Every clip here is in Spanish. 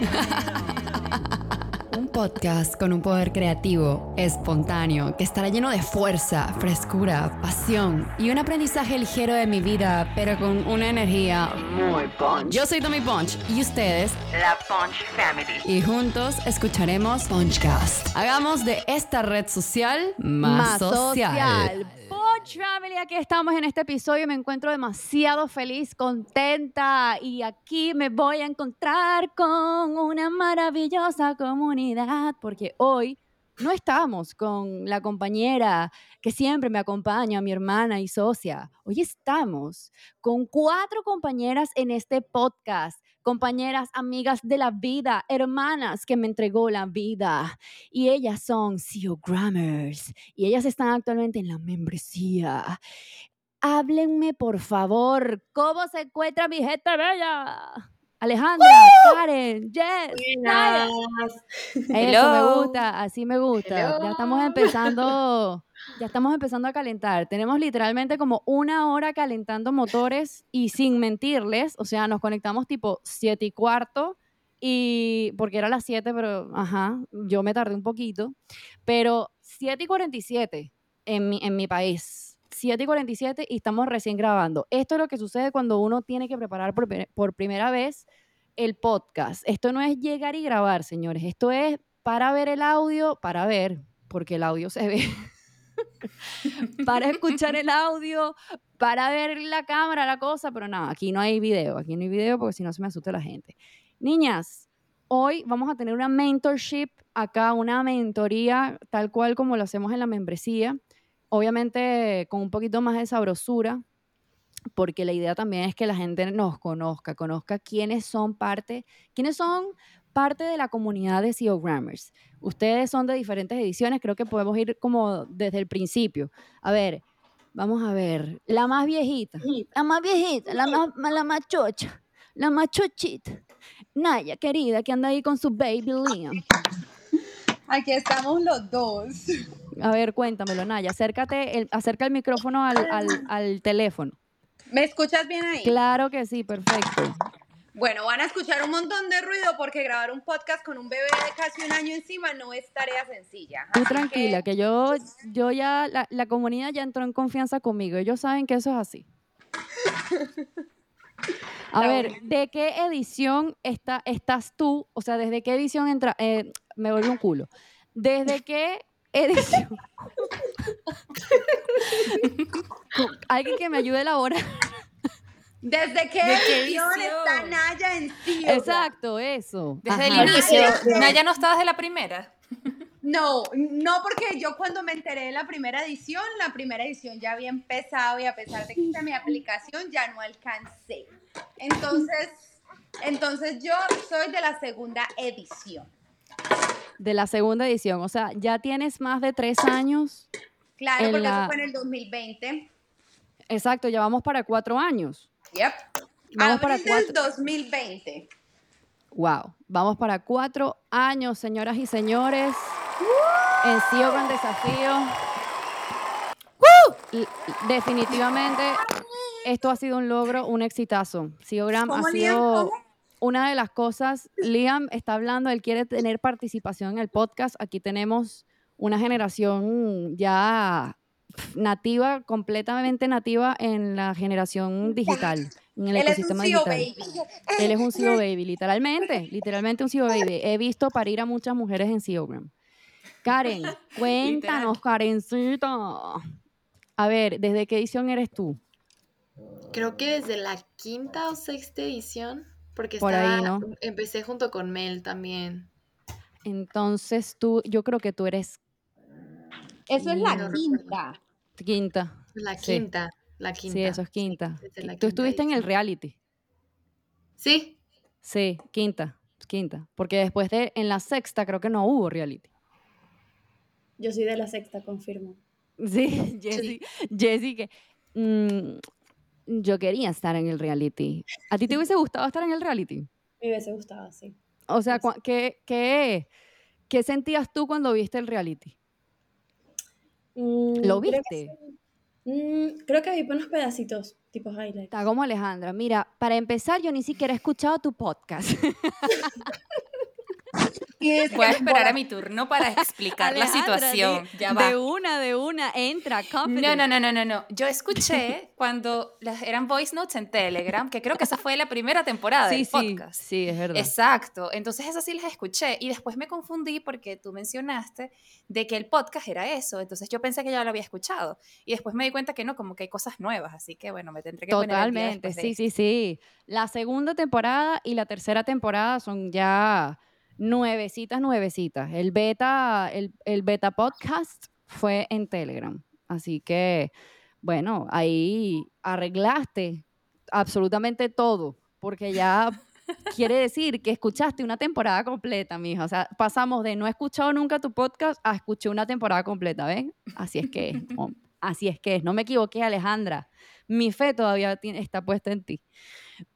Un podcast con un poder creativo, espontáneo, que estará lleno de fuerza, frescura, pasión y un aprendizaje ligero de mi vida, pero con una energía muy punch. Yo soy Tommy Punch y ustedes, la Punch Family. Y juntos escucharemos Punchcast. Hagamos de esta red social más, social. Family, aquí estamos en este episodio. Me encuentro demasiado feliz, contenta y aquí me voy a encontrar con una maravillosa comunidad porque hoy no estamos con la compañera que siempre me acompaña, mi hermana y socia. Hoy estamos con cuatro compañeras en este podcast, compañeras, amigas de la vida, hermanas que me entregó la vida. Y ellas son CEO Grammars y ellas están actualmente en la membresía. Háblenme, por favor, ¿cómo se encuentra mi gente bella? Alejandra, Karen, Jess, Naya. Eso me gusta, así me gusta. Ya estamos empezando, ya estamos empezando a calentar. Tenemos literalmente como una hora calentando motores y sin mentirles, o sea, nos conectamos tipo 7 y cuarto y porque era las 7, pero ajá, yo me tardé un poquito, pero 7 y 47 en mi, en mi país. 7 y 47 y estamos recién grabando. Esto es lo que sucede cuando uno tiene que preparar por, por primera vez el podcast. Esto no es llegar y grabar, señores. Esto es para ver el audio, para ver, porque el audio se ve. para escuchar el audio, para ver la cámara, la cosa, pero nada, aquí no hay video, aquí no hay video porque si no se me asusta la gente. Niñas, hoy vamos a tener una mentorship acá, una mentoría tal cual como lo hacemos en la membresía obviamente con un poquito más de sabrosura, porque la idea también es que la gente nos conozca, conozca quiénes son parte, quiénes son parte de la comunidad de CEO Grammars. Ustedes son de diferentes ediciones, creo que podemos ir como desde el principio. A ver, vamos a ver, la más viejita, la más viejita, la más, la más chocha, la más chochita. Naya, querida, que anda ahí con su baby Liam. Aquí estamos los dos. A ver, cuéntamelo, Naya. Acércate, el, acerca el micrófono al, al, teléfono. ¿Me escuchas bien ahí? Claro que sí, perfecto. Bueno, van a escuchar un montón de ruido porque grabar un podcast con un bebé de casi un año encima no es tarea sencilla. Tú tranquila, que... yo, yo ya, la, la, comunidad ya entró en confianza conmigo. Ellos saben que eso es así. A ver, ¿de qué edición está, estás tú? O sea, ¿desde qué edición entra? Eh, me vuelve un culo. ¿Desde qué edición. Alguien que me ayude a elaborar. ¿Desde qué, edición está Naya en sí? Exacto, eso. Desde el inicio. Naya no está desde la primera. No, no porque yo cuando me enteré de la primera edición, la primera edición ya había empezado y a pesar de que hice mi aplicación ya no alcancé. Entonces, entonces yo soy de la segunda edición de la segunda edición. O sea, ya tienes más de tres años. Claro, porque eso fue en el 2020. Exacto, ya vamos para cuatro años. Yep. Vamos para cuatro. 2020. Wow, vamos para cuatro años, señoras y señores. En sí Gran Desafío. Definitivamente, esto ha sido un logro, un exitazo. CEO Gran ha sido una de las cosas, Liam está hablando, él quiere tener participación en el podcast. Aquí tenemos una generación ya nativa, completamente nativa en la generación digital, en el ecosistema digital. Él es un CEO baby, literalmente, literalmente un CEO baby. He visto parir a muchas mujeres en CEOgram. Karen, cuéntanos, Karencita. A ver, ¿desde qué edición eres tú? Creo que desde la quinta o sexta edición. Porque Por ahí, ¿no? empecé junto con Mel también. Entonces tú, yo creo que tú eres... Eso es la quinta. Quinta. La quinta, la quinta. Sí, eso es quinta. tú estuviste en el reality. Sí. Sí, quinta, quinta. Porque después de, en la sexta creo que no hubo reality. Yo soy de la sexta, confirmo. Sí, Jessie, Jessie que... Mm, yo quería estar en el reality. ¿A ti te hubiese gustado estar en el reality? Me hubiese gustado, sí. O sea, ¿qué, qué, qué sentías tú cuando viste el reality? Mm, ¿Lo viste? Mm, creo que vi unos pedacitos, tipo highlights. Está como Alejandra. Mira, para empezar, yo ni siquiera he escuchado tu podcast. Es Voy a esperar a mi turno para explicar la situación. di- Ya va. De una, de una, entra, No, confident. no, no, no, no, no. Yo escuché cuando las, eran voice notes en Telegram, que creo que esa fue la primera temporada Sí, del sí, podcast. sí, es verdad. Exacto. Entonces esas sí las escuché y después me confundí porque tú mencionaste de que el podcast era eso. Entonces yo pensé que ya lo había escuchado y después me di cuenta que no, como que hay cosas nuevas. Así que bueno, me tendré que poner al día Totalmente, de sí, sí, sí. La segunda temporada y la tercera temporada son ya nuevecitas, nuevecitas. El beta, el, el beta podcast fue en Telegram. Así que, bueno, ahí arreglaste absolutamente todo, porque ya quiere decir que escuchaste una temporada completa, mija. O sea, pasamos de no he escuchado nunca tu podcast a escuché una temporada completa, ¿ven? Así es que es. hom- Así es que es. No me equivoqué, Alejandra. Mi fe todavía está puesta en ti.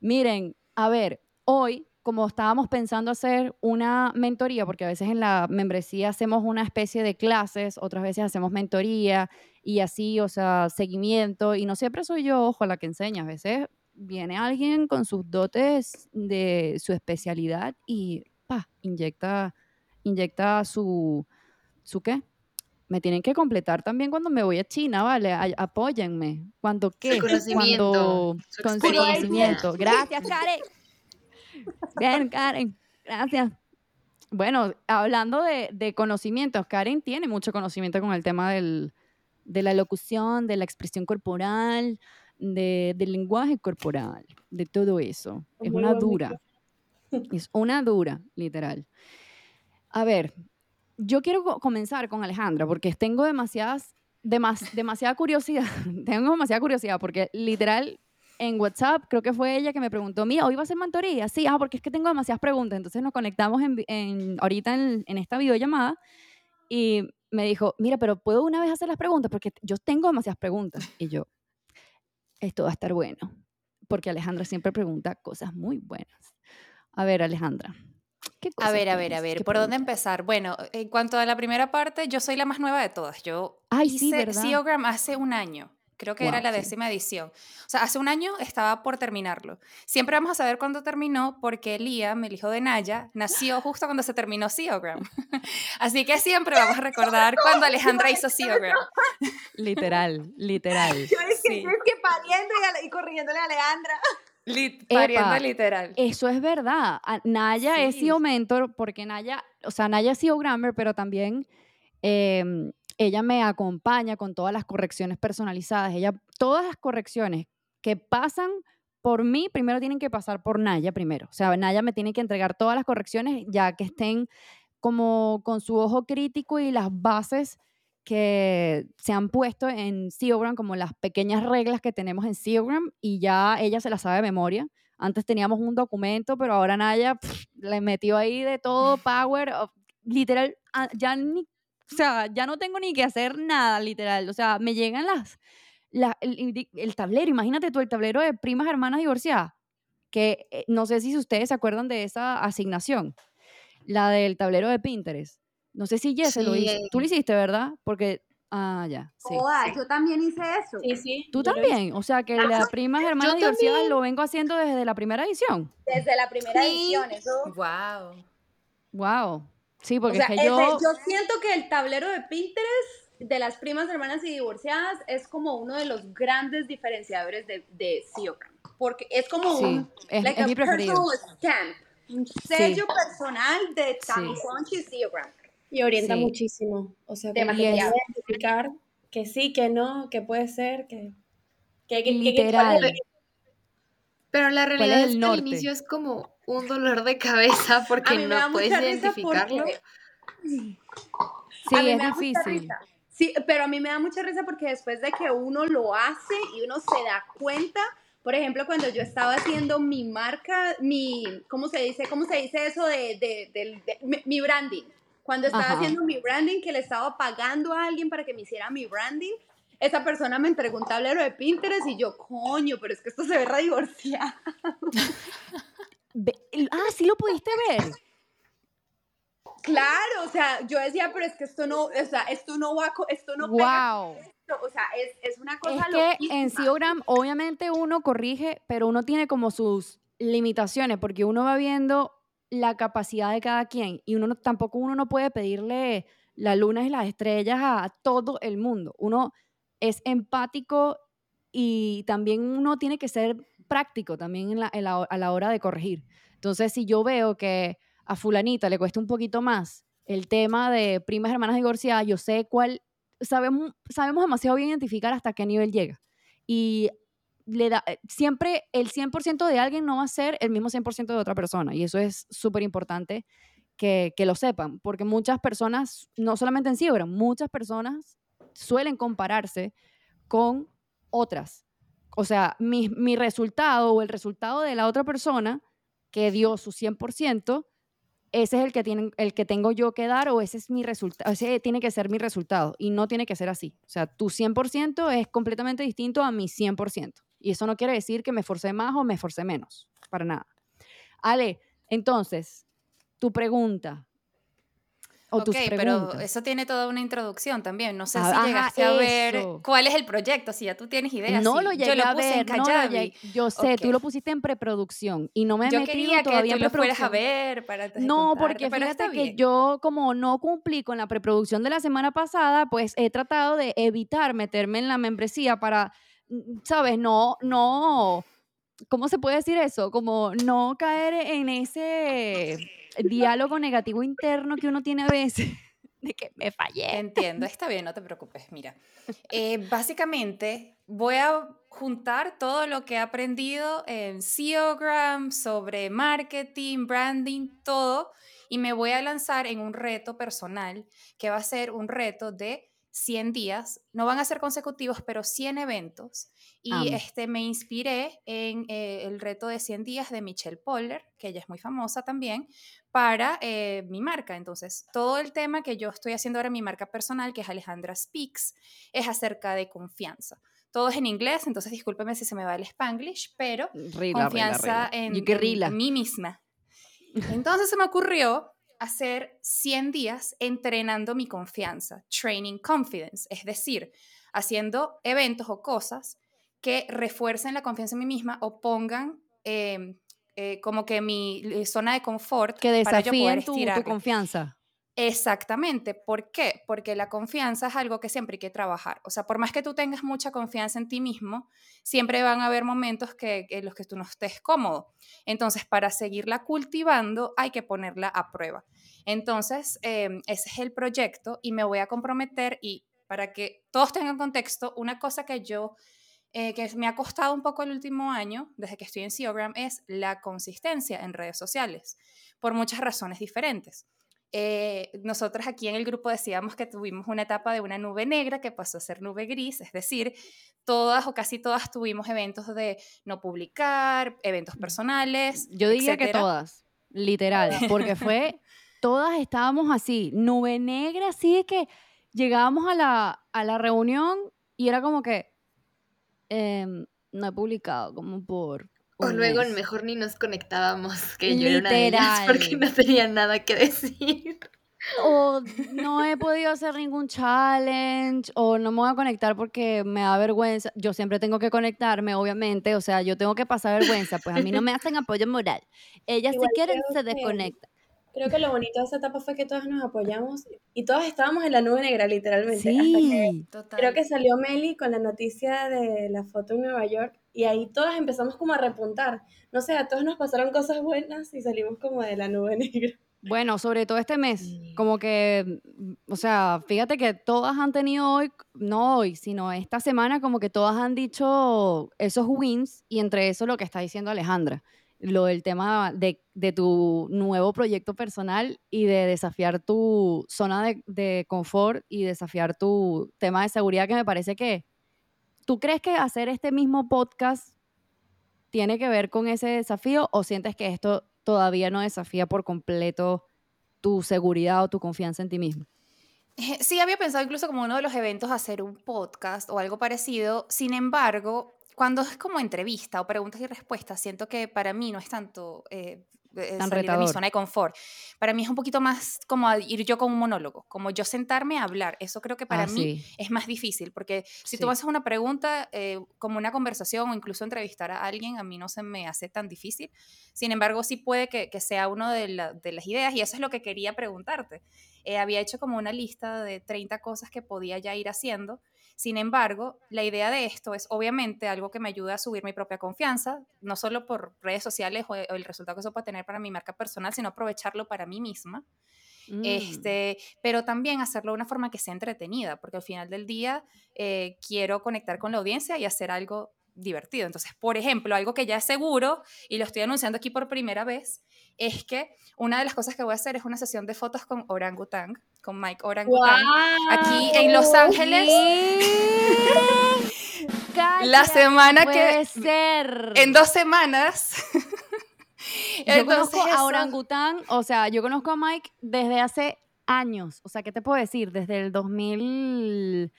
Miren, a ver, hoy, como estábamos pensando hacer una mentoría, porque a veces en la membresía hacemos una especie de clases, otras veces hacemos mentoría y así, o sea, seguimiento, y no siempre soy yo, ojo, la que enseña, a veces viene alguien con sus dotes de su especialidad y, pa, inyecta, inyecta su, ¿su qué? Me tienen que completar también cuando me voy a China, ¿vale? Ay- apóyenme. ¿Cuándo qué? conocimiento, Cuando, su con su conocimiento. Gracias, Karen. Bien, Karen. Gracias. Bueno, hablando de, de conocimientos, Karen tiene mucho conocimiento con el tema del, de la locución, de la expresión corporal, de- del lenguaje corporal, de todo eso. Es Muy una dura. Es una dura, literal. A ver, yo quiero co- comenzar con Alejandra porque tengo demasiadas, demas- demasiada curiosidad. tengo demasiada curiosidad porque literal en WhatsApp creo que fue ella que me preguntó, mira, hoy va a ser mentoría. Sí, ah, porque es que tengo demasiadas preguntas. Entonces nos conectamos en, en- ahorita en, en esta videollamada y me dijo, mira, pero ¿puedo una vez hacer las preguntas? Porque yo tengo demasiadas preguntas. Y yo, esto va a estar bueno. Porque Alejandra siempre pregunta cosas muy buenas. A ver, Alejandra. ¿qué A cosas ver, a ver, a ver, ¿por dónde empezar? Bueno, en cuanto a la primera parte, yo soy la más nueva de todas. Yo Ay, sí, hice ¿verdad? SEOgram hace un año. Creo que era Guau, la sí. décima edición. O sea, hace un año estaba por terminarlo. Siempre vamos a saber cuándo terminó porque Liam, el hijo de Naya, nació justo cuando se terminó SEOgram. Así que siempre vamos a recordar cuando Alejandra hizo SEOgram. Literal, literal. Yo es que, Sí. yo es que pariendo y, y corrigiéndole a Alejandra. Lit- pariendo Epa, literal. Eso es verdad. A- Naya es Sí. CEO Mentor porque Naya, o sea, Naya es CEO Grammar, pero también em, ella me acompaña con todas las correcciones personalizadas. Ella, todas las correcciones que pasan por mí, primero tienen que pasar por Naya primero. O sea, Naya me tiene que entregar todas las correcciones ya que estén como con su ojo crítico y las bases que se han puesto en SEOgram, como las pequeñas reglas que tenemos en SEOgram, y ya ella se las sabe de memoria. Antes teníamos un documento, pero ahora Naya le metió ahí de todo power, literal, ya ni, o sea, ya no tengo ni que hacer nada, literal. O sea, me llegan las, la- el, tablero, imagínate tú, el tablero de primas hermanas divorciadas, que eh, no sé si ustedes se acuerdan de esa asignación, la del tablero de Pinterest. No sé si Jesse lo Sí, hizo. Tú lo hiciste, ¿verdad? Porque, ah, ya, sí. Joda, yo también hice eso. Sí, sí. Tú lo también, o sea que las primas hermanas divorciadas lo vengo haciendo desde la primera edición. Desde la primera Sí. edición, eso. Wow. Wow. Sí, O porque sea, es que ese- yo, yo siento que el tablero de Pinterest de las primas hermanas y divorciadas es como uno de los grandes diferenciadores de, de SEOgram. Porque es como Sí, un es- like es a mi preferido. personal stamp, un sello personal de Tammy Sí. Y. Y orienta Sí. muchísimo. O sea, como que Demasiado. puede identificar que sí, que no, que puede ser, que... que, que- que- literal. que- Pero la es realidad el es que norte? al inicio es como un dolor de cabeza porque no puedes identificarlo. porque sí, es difícil. Sí, pero a mí me da mucha risa porque después de que uno lo hace y uno se da cuenta, por ejemplo, cuando yo estaba haciendo mi marca, mi, ¿cómo se dice? ¿Cómo se dice eso de, de- del- de- mi, mi branding? Cuando estaba Ajá. haciendo mi branding, que le estaba pagando a alguien para que me hiciera mi branding, esa persona me entregó un tablero de Pinterest y yo, coño, pero es que esto se ve re divorciado. Ah, sí lo pudiste ver. Claro, o sea, yo decía, pero es que esto no, o sea, esto no va, esto no pega Wow. o sea, es, es una cosa Es que en. Siogram obviamente uno corrige, pero uno tiene como sus limitaciones, porque uno va viendo la capacidad de cada quien y uno no- tampoco uno no puede pedirle las lunas y las estrellas a todo el mundo. Uno es empático y también uno tiene que ser práctico también a la hora de corregir. Entonces, si yo veo que a fulanita le cuesta un poquito más el tema de primas hermanas divorciadas, yo sé cuál, sabemos, sabemos demasiado bien identificar hasta qué nivel llega. Y le da, eh, siempre el 100% de alguien no va a ser el mismo 100% de otra persona. Y eso es súper importante que, lo sepan, porque muchas personas, no solamente en Ciebra, muchas personas suelen compararse con otras. O sea, mi, resultado o el resultado de la otra persona que dio su 100%, ese es el que, tienen, el que tengo yo que dar o ese es mi resultado, ese tiene que ser mi resultado y no tiene que ser así. O sea, tu 100% es completamente distinto a mi 100%. Y eso no quiere decir que me esforcé más o me esforcé menos, para nada. Ale, entonces, tu pregunta. O tus ok, pero eso tiene toda una introducción también. No sé Ah, si ajá, llegaste a ver cuál es el proyecto, si ya tú tienes idea. no lo llegué Yo lo a puse en ver, no llegué- yo sé, tú lo pusiste en preproducción y no me he Yo metido quería que todavía tú en lo fueras a ver para No, porque fíjate que yo como no cumplí con la preproducción de la semana pasada, pues he tratado de evitar meterme en la membresía para, mm, sabes, no, no, ¿cómo se puede decir eso? Como no caer en ese diálogo negativo interno que uno tiene a veces de que me fallé. Entiendo, está bien, no te preocupes. Mira, eh, básicamente voy a juntar todo lo que he aprendido en SEOgram, sobre marketing, branding, todo, y me voy a lanzar en un reto personal que va a ser un reto de 100 días. No van a ser consecutivos, pero 100 eventos. Y Amo. este, me inspiré en eh, el reto de 100 días de Michelle Poller, que ella es muy famosa también, para eh, mi marca. Entonces, todo el tema que yo estoy haciendo ahora en mi marca personal, que es Alejandra Speaks, es acerca de confianza. Todo es en inglés, entonces discúlpeme si se me va el spanglish, pero Rila, confianza rila, rila. En, en mí misma. Entonces se me ocurrió hacer 100 días entrenando mi confianza, training confidence, es decir, haciendo eventos o cosas que refuercen la confianza en mí misma o pongan eh, eh, como que mi eh, zona de confort que para yo poder desafíen tu, confianza. Exactamente. ¿Por qué? Porque la confianza es algo que siempre hay que trabajar. O sea, por más que tú tengas mucha confianza en ti mismo, siempre van a haber momentos que, en los que tú no estés cómodo. Entonces, para seguirla cultivando, hay que ponerla a prueba. Entonces, eh, ese es el proyecto y me voy a comprometer y para que todos tengan contexto, una cosa que yo, eh, que me ha costado un poco el último año, desde que estoy en Seogram, es la consistencia en redes sociales, por muchas razones diferentes. Eh, nosotros aquí en el grupo decíamos que tuvimos una etapa de una nube negra que pasó a ser nube gris, es decir, todas o casi todas tuvimos eventos de no publicar, eventos personales. Yo diría que todas, literal, porque fue, todas estábamos así, nube negra, así de que llegábamos a la, a la reunión y era como que em, no he publicado, como por... O luego mes. mejor ni nos conectábamos, que yo era una de ellas porque no tenía nada que decir. O no he podido hacer ningún challenge, o no me voy a conectar porque me da vergüenza. Yo siempre tengo que conectarme, obviamente, o sea, yo tengo que pasar vergüenza, pues a mí no me hacen apoyo moral. Ellas Igual si quieren se desconectan. Creo que lo bonito de esa etapa fue que todas nos apoyamos y todas estábamos en la nube negra, literalmente. Hasta que Sí, Total. creo que salió Meli con la noticia de la foto en Nueva York y ahí todas empezamos como a repuntar. No sé, a todos nos pasaron cosas buenas y salimos como de la nube negra. Bueno, sobre todo este mes, Sí. como que, o sea, fíjate que todas han tenido hoy, no hoy, sino esta semana, como que todas han dicho esos wins y entre eso lo que está diciendo Alejandra, lo del tema de, de tu nuevo proyecto personal y de desafiar tu zona de, de confort y desafiar tu tema de seguridad, que me parece que, ¿tú crees que hacer este mismo podcast tiene que ver con ese desafío o sientes que esto todavía no desafía por completo tu seguridad o tu confianza en ti mismo? Eh, Sí, había pensado incluso como uno de los eventos hacer un podcast o algo parecido. Sin embargo, cuando es como entrevista o preguntas y respuestas, siento que para mí no es tanto, eh, eh, Tan salir de mi zona de confort. Para mí es un poquito más como a ir yo con un monólogo, como yo sentarme a hablar. Eso creo que para Ah, mí sí. es más difícil, porque si Sí. tú haces una pregunta, eh, como una conversación o incluso entrevistar a alguien, a mí no se me hace tan difícil. Sin embargo, sí puede que, que sea una de, la- de las ideas y eso es lo que quería preguntarte. Eh, había hecho como una lista de 30 cosas que podía ya ir haciendo. Sin embargo, la idea de esto es obviamente algo que me ayuda a subir mi propia confianza, no solo por redes sociales o, o el resultado que eso puede tener para mi marca personal, sino aprovecharlo para mí misma. Mm. Este, pero también hacerlo de una forma que sea entretenida, porque al final del día eh, quiero conectar con la audiencia y hacer algo divertido. Entonces, por ejemplo, algo que ya es seguro y lo estoy anunciando aquí por primera vez, es que una de las cosas que voy a hacer es una sesión de fotos con Orangutang, con Mike Orangutang, aquí en Los Ángeles. La semana puede que- ser. En dos semanas. Yo conozco a Orangután, o sea, yo conozco a Mike desde hace años. O sea, ¿qué te puedo decir? Desde el 2000,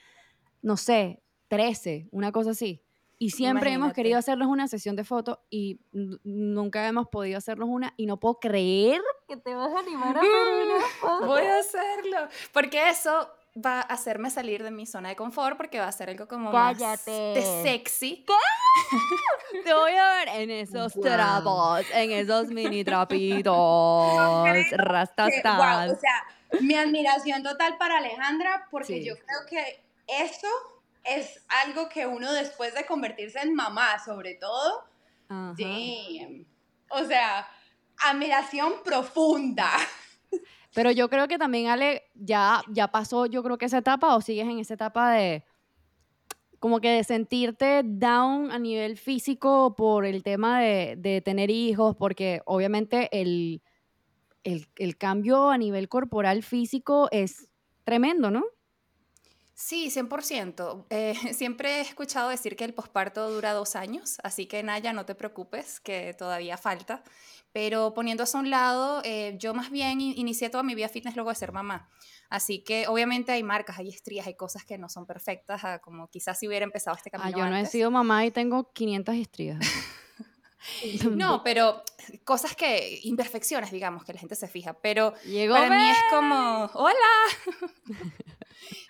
no sé, 13, una cosa así. Y siempre hemos Imagínate. querido hacernos una sesión de fotos y nunca hemos podido hacernos una. Y no puedo creer que te vas a animar a hacer una foto. Voy a hacerlo. Porque eso va a hacerme salir de mi zona de confort porque va a ser algo como más Cállate. de sexy. Te voy a ver en esos Wow. trapos, en esos mini trapitos. Rastastas. wow, o sea, mi admiración total para Alejandra, porque Sí. yo creo que eso es algo que uno después de convertirse en mamá, sobre todo, Ajá. damn. O sea, admiración profunda. Pero yo creo que también, Ale, ya, ya pasó, yo creo que esa etapa, o sigues en esa etapa de como que de sentirte down a nivel físico por el tema de, de tener hijos, porque obviamente el, el, el cambio a nivel corporal físico es tremendo, ¿no? Sí, 100%. Eh, siempre he escuchado decir que el posparto dura dos años, así que Naya, no te preocupes, que todavía falta. Pero poniendo eso a un lado, eh, yo más bien in- inicié toda mi vida fitness luego de ser mamá. Así que obviamente hay marcas, hay estrías, hay cosas que no son perfectas, ah, como quizás si hubiera empezado este Ah, camino yo no he sido mamá y tengo 500 estrías. No, pero cosas que, imperfecciones, digamos, que la gente se fija. Pero Llegó para mí Mel. es como, hola.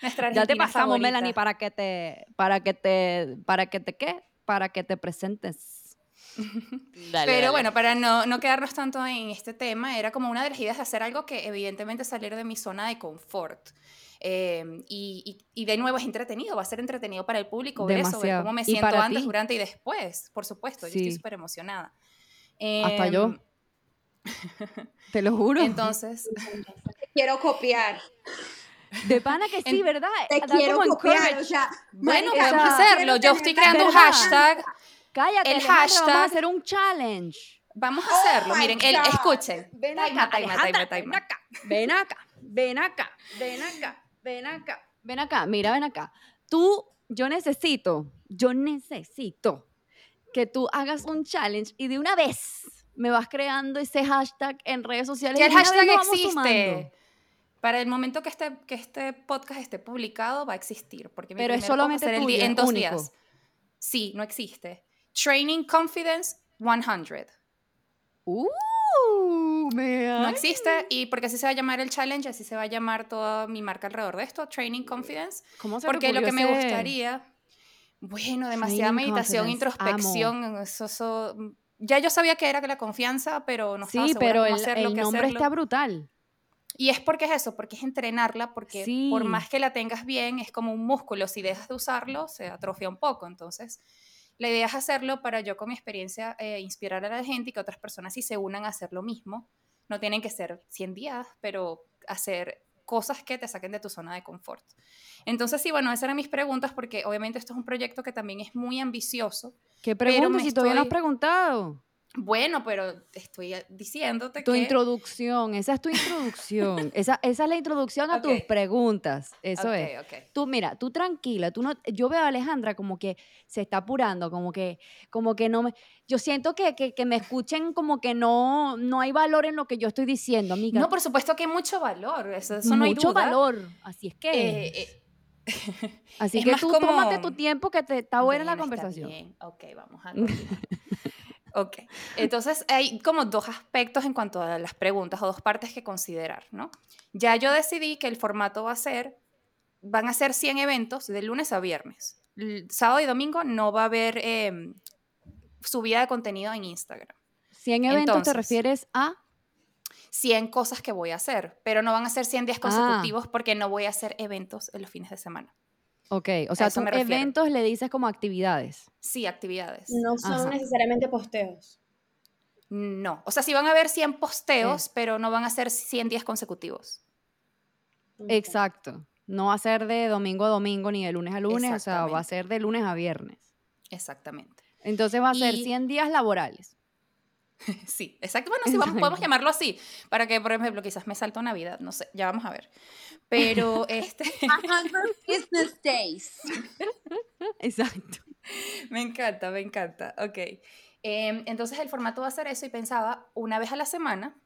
Nuestra Ya te pasamos, favorita. Melanie, para que te, para que te, para que te qué, para que te presentes. Pero bueno, para no, no quedarnos tanto en este tema, era como una de las ideas de hacer algo que evidentemente salir de mi zona de confort. Eh, y, y- y de nuevo es entretenido, va a ser entretenido para el público ver eso, ver Demasiado. cómo me ¿Y siento antes, ti? durante y después, por supuesto, yo estoy Sí. súper emocionada. Hasta yo. Em, Te lo juro. Entonces, Quiero copiar. De pana que sí, ¿verdad? Te Da quiero como copiar. O sea, bueno, podemos esa- hacerlo. Yo estoy creando un hashtag. Cállate, El Alejandra, vamos a hashtag- hacer un challenge. Vamos a Oh hacerlo. my Miren, el, escuchen. Ven acá, time, Alejandra, time, time. ven acá, ven acá, ven acá, ven acá, ven acá, ven acá, mira, ven acá. Tú, yo necesito, yo necesito que tú hagas un challenge y de una vez me vas creando ese hashtag en redes sociales. Ya el hashtag vamos existe. sumando. Para el momento que este, que este podcast esté publicado, va a existir. Porque mi Pero es solamente el tuyo, en dos único. días. Sí, no existe. Training Confidence 100. Uh, No existe y porque así se va a llamar el challenge, así se va a llamar toda mi marca alrededor de esto, Training Confidence. ¿Cómo se Porque lo que me gustaría, bueno, demasiada Training meditación, introspección, eso, eso- ya yo sabía que era que la confianza, pero no estaba Sí, segura pero cómo el, hacerlo, el nombre hacerlo. está brutal. Y es porque es eso, porque es entrenarla, porque Sí. por más que la tengas bien, es como un músculo, si dejas de usarlo, se atrofia un poco. Entonces, la idea es hacerlo para yo con mi experiencia eh, inspirar a la gente y que otras personas sí se unan a hacer lo mismo. No tienen que ser 100 días, pero hacer cosas que te saquen de tu zona de confort. Entonces, sí, bueno, esas eran mis preguntas porque obviamente esto es un proyecto que también es muy ambicioso. ¿Qué preguntas si todavía no has preguntado? Bueno, pero te estoy diciéndote Tu que... introducción, esa es tu introducción. esa, esa es la introducción a tus preguntas. Eso Ok, es. ok. Tú, mira, tú tranquila, tú no, yo veo a Alejandra como que se está apurando, como que, como que no me, yo siento que, que, que me escuchen como que no, no hay valor en lo que yo estoy diciendo, amiga. No, por supuesto que hay mucho valor, eso, eso no hay mucho duda. valor, así es que, Eh, eh, así es que tú como- tómate tu tiempo que te está buena la Bueno, está conversación. bien. Ok, vamos a continuar. Ok, entonces hay como dos aspectos en cuanto a las preguntas o dos partes que considerar, ¿no? Ya yo decidí que el formato va a ser, van a ser 100 eventos de lunes a viernes. Sábado y domingo no va a haber em, subida de contenido en Instagram. 100 eventos te refieres a 100 cosas que voy a hacer, pero no van a ser 100 días Ah. consecutivos porque no voy a hacer eventos en los fines de semana. Ok, o sea, refiero. eventos le dices como actividades. Sí, actividades. No son Ajá. necesariamente posteos. No, o sea, sí van a haber 100 posteos, pero no van a ser 100 días consecutivos. Exacto. No va a ser de domingo a domingo ni de lunes a lunes, o sea, va a ser de lunes a viernes. Exactamente. Entonces va a ser Y- 100 días laborales. Sí, exacto. Bueno, sí, vamos, podemos llamarlo así, para que, por ejemplo, quizás me salto Navidad, no sé, ya vamos a ver. Pero, este, 100 business days. Exacto. me encanta, me encanta. Ok. Em, entonces el formato va a ser eso y pensaba una vez a la semana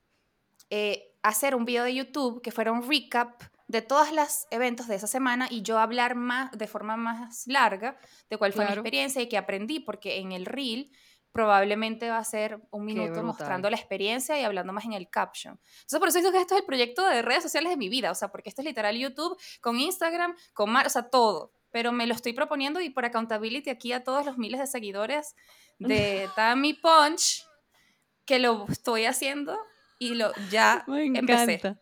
eh, hacer un video de YouTube que fuera un recap de todos los eventos de esa semana y yo hablar más de forma más larga de cuál fue Claro. mi experiencia y qué aprendí, porque en el reel probablemente va a ser un minuto mostrando la experiencia y hablando más en el caption. Entonces por eso digo que esto es el proyecto de redes sociales de mi vida, o sea, porque esto es literal YouTube con Instagram, con Mar, o sea, todo. Pero me lo estoy proponiendo y por accountability aquí a todos los miles de seguidores de Tammy Punch, que lo estoy haciendo y lo ya Me empecé. encanta.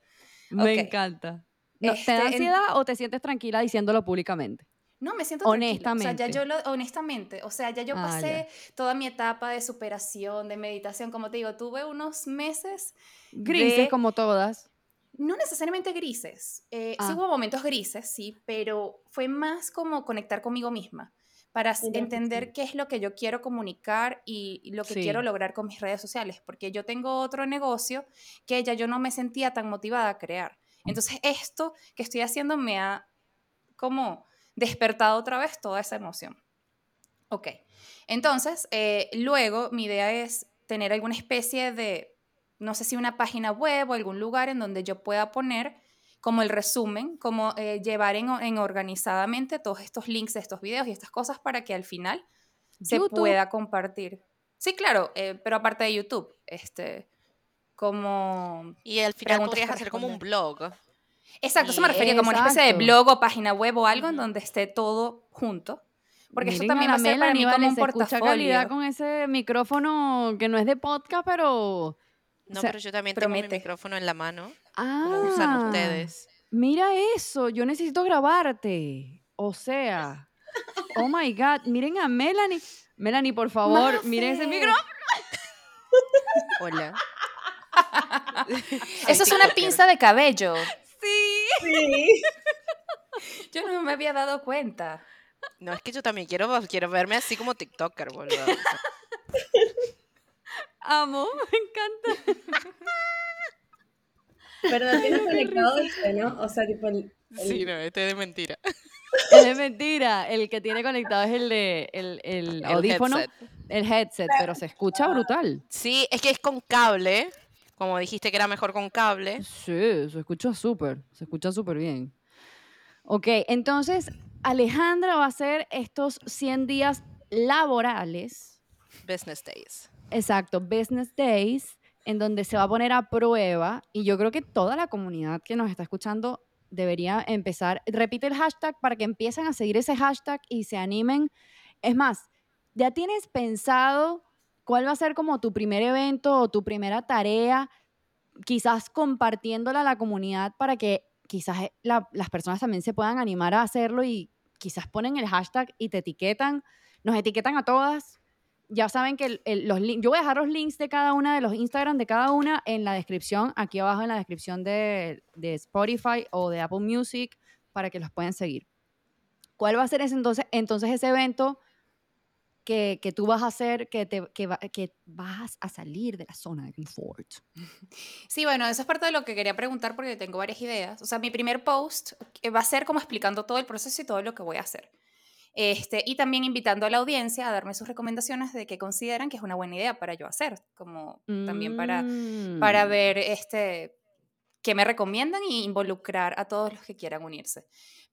Me encanta. No, ¿Te Este, da en- ansiedad o te sientes tranquila diciéndolo públicamente? No, me siento tranquila. O sea, Honestamente. ya yo lo, honestamente, o sea, ya yo Ah, pasé toda mi etapa de superación, de meditación, como te digo, tuve unos meses Grises de- como todas. no necesariamente grises. eh, Sí Ah. hubo momentos grises, sí, pero fue más como conectar conmigo misma para s- Introspección. entender qué es lo que yo quiero comunicar y y lo que Sí. quiero lograr con mis redes sociales, porque yo tengo otro negocio que ya yo no me sentía tan motivada a crear. Entonces esto que estoy haciendo me ha como despertado otra vez toda esa emoción. Ok, entonces eh, luego mi idea es tener alguna especie de, no sé si una página web o algún lugar en donde yo pueda poner como el resumen, como eh, llevar en, en organizadamente todos estos links de estos videos y estas cosas para que al final se pueda compartir. Sí, claro, eh, pero aparte de YouTube, este, como... Y al final podrías hacer como un blog. Exacto, eso me refería como una especie de blog o página web o algo en donde esté todo junto. Porque eso Miren también a va a ser para mí como un portafolio. con ese micrófono que no es de podcast, pero... No, O sea, pero yo también tengo mi promete. micrófono en la mano, Ah, como usan ustedes. Mira eso, yo necesito grabarte. O sea, oh my God, miren a Melanie. Melanie, por favor, miren ese micrófono. Hola. Eso es una pinza de cabello. Sí. Sí. Yo no me había dado cuenta. No, es que yo también quiero, quiero verme así como TikToker, boludo. Amo, me encanta. Pero no tienes conectado este, ¿no? O sea, tipo el... el- sí, no, este es de mentira. Es de mentira. El que tiene conectado es el de el, el El audífono, headset. el headset, pero se escucha brutal. Sí, es que es con cable. Como dijiste que era mejor con cable. Sí, se escucha súper, se escucha súper bien. Ok, entonces Alejandra va a hacer estos 100 días laborales, Business Days. exacto, business days, en donde se va a poner a prueba y yo creo que toda la comunidad que nos está escuchando debería empezar, repite el hashtag para que empiecen a seguir ese hashtag y se animen. Es más, ¿ya tienes pensado cuál va a ser como tu primer evento o tu primera tarea? Quizás compartiéndola a la comunidad para que quizás eh, la- las personas también se puedan animar a hacerlo y quizás ponen el hashtag y te etiquetan, nos etiquetan a todas. Ya saben que el- el- los yo voy a dejar los links de cada una de los Instagram de cada una en la descripción, aquí abajo en la descripción de, de Spotify o de Apple Music para que los puedan seguir. ¿Cuál va a ser ese entonces, entonces ese evento que, que tú vas a hacer, que, te, que, va- que vas a salir de la zona de confort? Sí, bueno, eso es parte de lo que quería preguntar porque tengo varias ideas. O sea, mi primer post eh, va a ser como explicando todo el proceso y todo lo que voy a hacer. Este, y también invitando a la audiencia a darme sus recomendaciones de qué consideran que es una buena idea para yo hacer, como también para, para Mm. ver este, qué me recomiendan y involucrar a todos los que quieran unirse.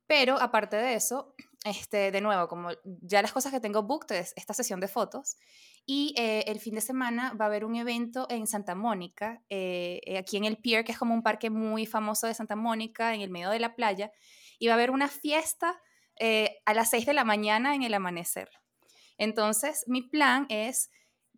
Pero aparte de eso, este, de nuevo, como ya las cosas que tengo booked es esta sesión de fotos y eh, el fin de semana va a haber un evento en Santa Mónica, eh, eh, aquí en el Pier, que es como un parque muy famoso de Santa Mónica, en el medio de la playa, y va a haber una fiesta a las 6 de la mañana en el amanecer. Entonces, mi plan es,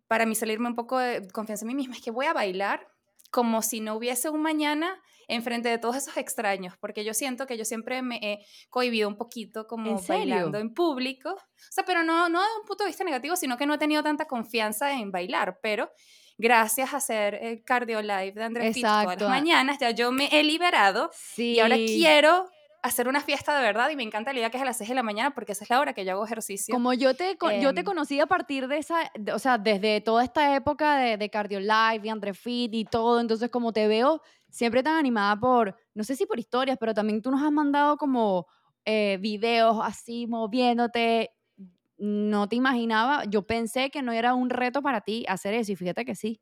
para mí salirme un poco de confianza en mí misma, es que voy a bailar como si no hubiese un mañana enfrente de todos esos extraños, porque yo siento que yo siempre me he cohibido un poquito como bailando en público. O sea, pero no, no desde un punto de vista negativo, sino que no he tenido tanta confianza en bailar, pero gracias a hacer el cardio live de Andrés Fit todas las mañanas, ya yo me he liberado y ahora quiero hacer una fiesta de verdad y me encanta la idea que es a las 6 de la mañana porque esa es la hora que yo hago ejercicio. Como yo te, yo te em, conocí a partir de esa, o sea, desde toda esta época de, de Cardio Live y Andre Fit y todo, entonces como te veo siempre tan animada por, no sé si por historias, pero también tú nos has mandado como eh, videos así moviéndote. No te imaginaba, yo pensé que no era un reto para ti hacer eso y fíjate que sí.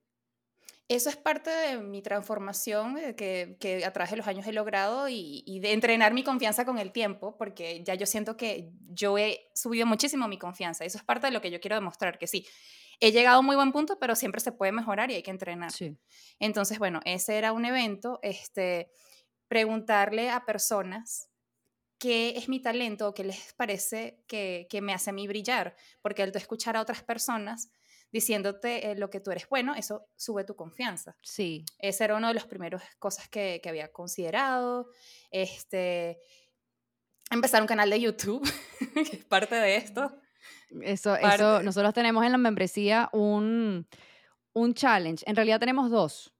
Eso es parte de mi transformación eh, que, que a través de los años he logrado y, y, de entrenar mi confianza con el tiempo, porque ya yo siento que yo he subido muchísimo mi confianza. Eso es parte de lo que yo quiero demostrar, que sí, he llegado a muy buen punto, pero siempre se puede mejorar y hay que entrenar. Sí. Entonces, bueno, ese era un evento, este, preguntarle a personas qué es mi talento o qué les parece que, que me hace a mí brillar, porque al escuchar a otras personas, diciéndote eh, lo que tú eres bueno, eso sube tu confianza. Sí. Esa era una de las primeras cosas que, que, había considerado. Este, empezar un canal de YouTube, que es parte de esto. Eso, eso, nosotros tenemos en la membresía un, un challenge. En realidad tenemos dos.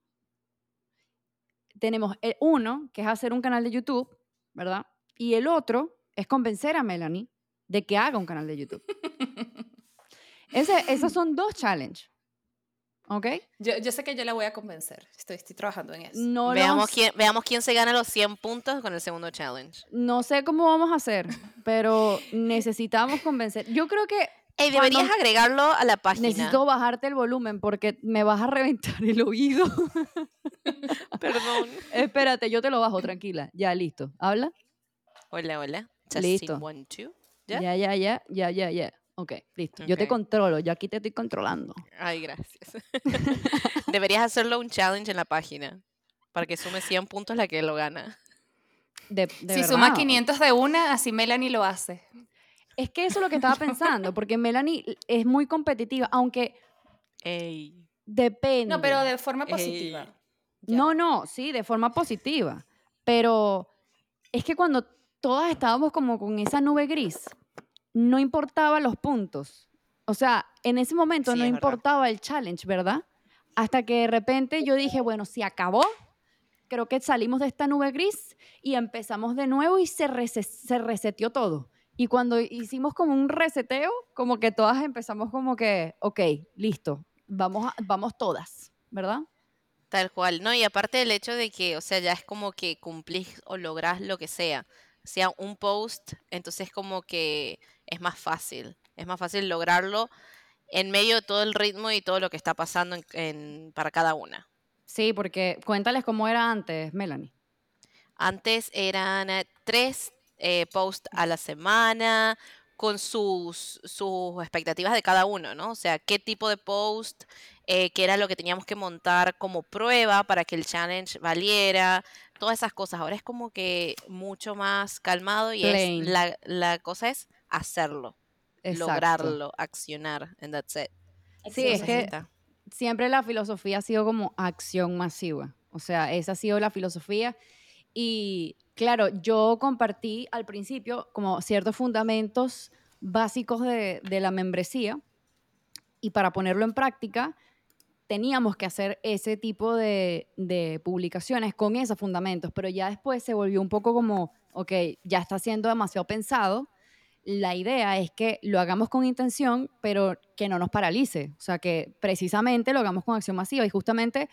Tenemos el uno, que es hacer un canal de YouTube, ¿verdad? Y el otro es convencer a Melanie de que haga un canal de YouTube. Ese, esos son dos challenges. ¿Ok? Yo, yo, sé que yo la voy a convencer. Estoy, estoy trabajando en eso. No veamos, quién, veamos quién se gana los 100 puntos con el segundo challenge. No sé cómo vamos a hacer, pero necesitamos convencer. Yo creo que... Hey, deberías agregarlo a la página. Necesito bajarte el volumen porque me vas a reventar el oído. Perdón. Espérate, yo te lo bajo, tranquila. Ya, listo. ¿Habla? Hola, hola. listo. ¿Ya? ya, ya, ya, ya, ya, ya. Ok, listo. Yo te controlo, yo aquí te estoy controlando. Ay, gracias. Deberías hacerlo un challenge en la página para que sume 100 puntos la que lo gana. si suma 500 de una, así Melanie lo hace. Es que eso es lo que estaba pensando, porque Melanie es muy competitiva, aunque Ey. depende. No, pero de forma positiva. No, no, sí, de forma positiva. Pero es que cuando todas estábamos como con esa nube gris, no importaba los puntos. O sea, en ese momento no importaba el challenge, ¿verdad? Hasta que de repente yo dije, bueno, si acabó, creo que salimos de esta nube gris y empezamos de nuevo y se, se reseteó todo. Y cuando hicimos como un reseteo, como que todas empezamos como que, ok, listo, vamos, vamos todas, ¿verdad? Tal cual, ¿no? Y aparte del hecho de que, o sea, ya es como que cumplís o lográs lo que sea. Sea un post, entonces como que es más fácil. Es más fácil lograrlo en medio de todo el ritmo y todo lo que está pasando en, para cada una. Sí, porque cuéntales cómo era antes, Melanie. Antes eran eh, tres eh, posts a la semana con sus, sus expectativas de cada uno, ¿no? O sea, qué tipo de post, eh, qué era lo que teníamos que montar como prueba para que el challenge valiera, todas esas cosas. Ahora es como que mucho más calmado y es, la, la cosa es hacerlo, lograrlo, accionar, and that's it. Sí, es que siempre la filosofía ha sido como acción masiva. O sea, esa ha sido la filosofía. Y claro, yo compartí al principio como ciertos fundamentos básicos de, la membresía y para ponerlo en práctica teníamos que hacer ese tipo de, de, publicaciones con esos fundamentos, pero ya después se volvió un poco como, ok, ya está siendo demasiado pensado la idea es que lo hagamos con intención, pero que no nos paralice. O sea, que precisamente lo hagamos con acción masiva. Y justamente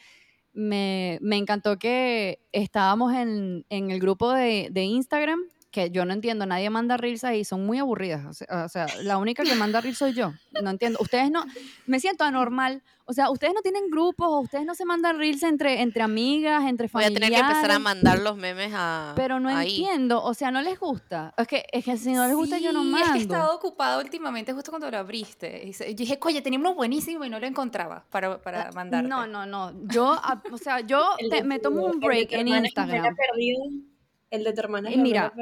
me, encantó que estábamos en, el grupo de, Instagram que yo no entiendo, nadie manda reels ahí, son muy aburridas. O sea, o sea, la única que manda reels soy yo. No entiendo. Ustedes no, me siento anormal. O sea, ustedes no tienen grupos, o ustedes no se mandan reels entre, entre amigas, entre Voy a familiares. tener que empezar a mandar los memes a. Pero no ahí. entiendo, o sea, no les gusta. Es que, es que si no les gusta, yo no Sí, mando. Es que he estado ocupada últimamente justo cuando lo abriste. Y yo dije, oye, tenía uno buenísimo y no lo encontraba para, para mandarte. No, no, no. Yo, a- o sea, yo te- me tomo un break en Instagram. perdido, el de tu hermana Eh, gemela mira,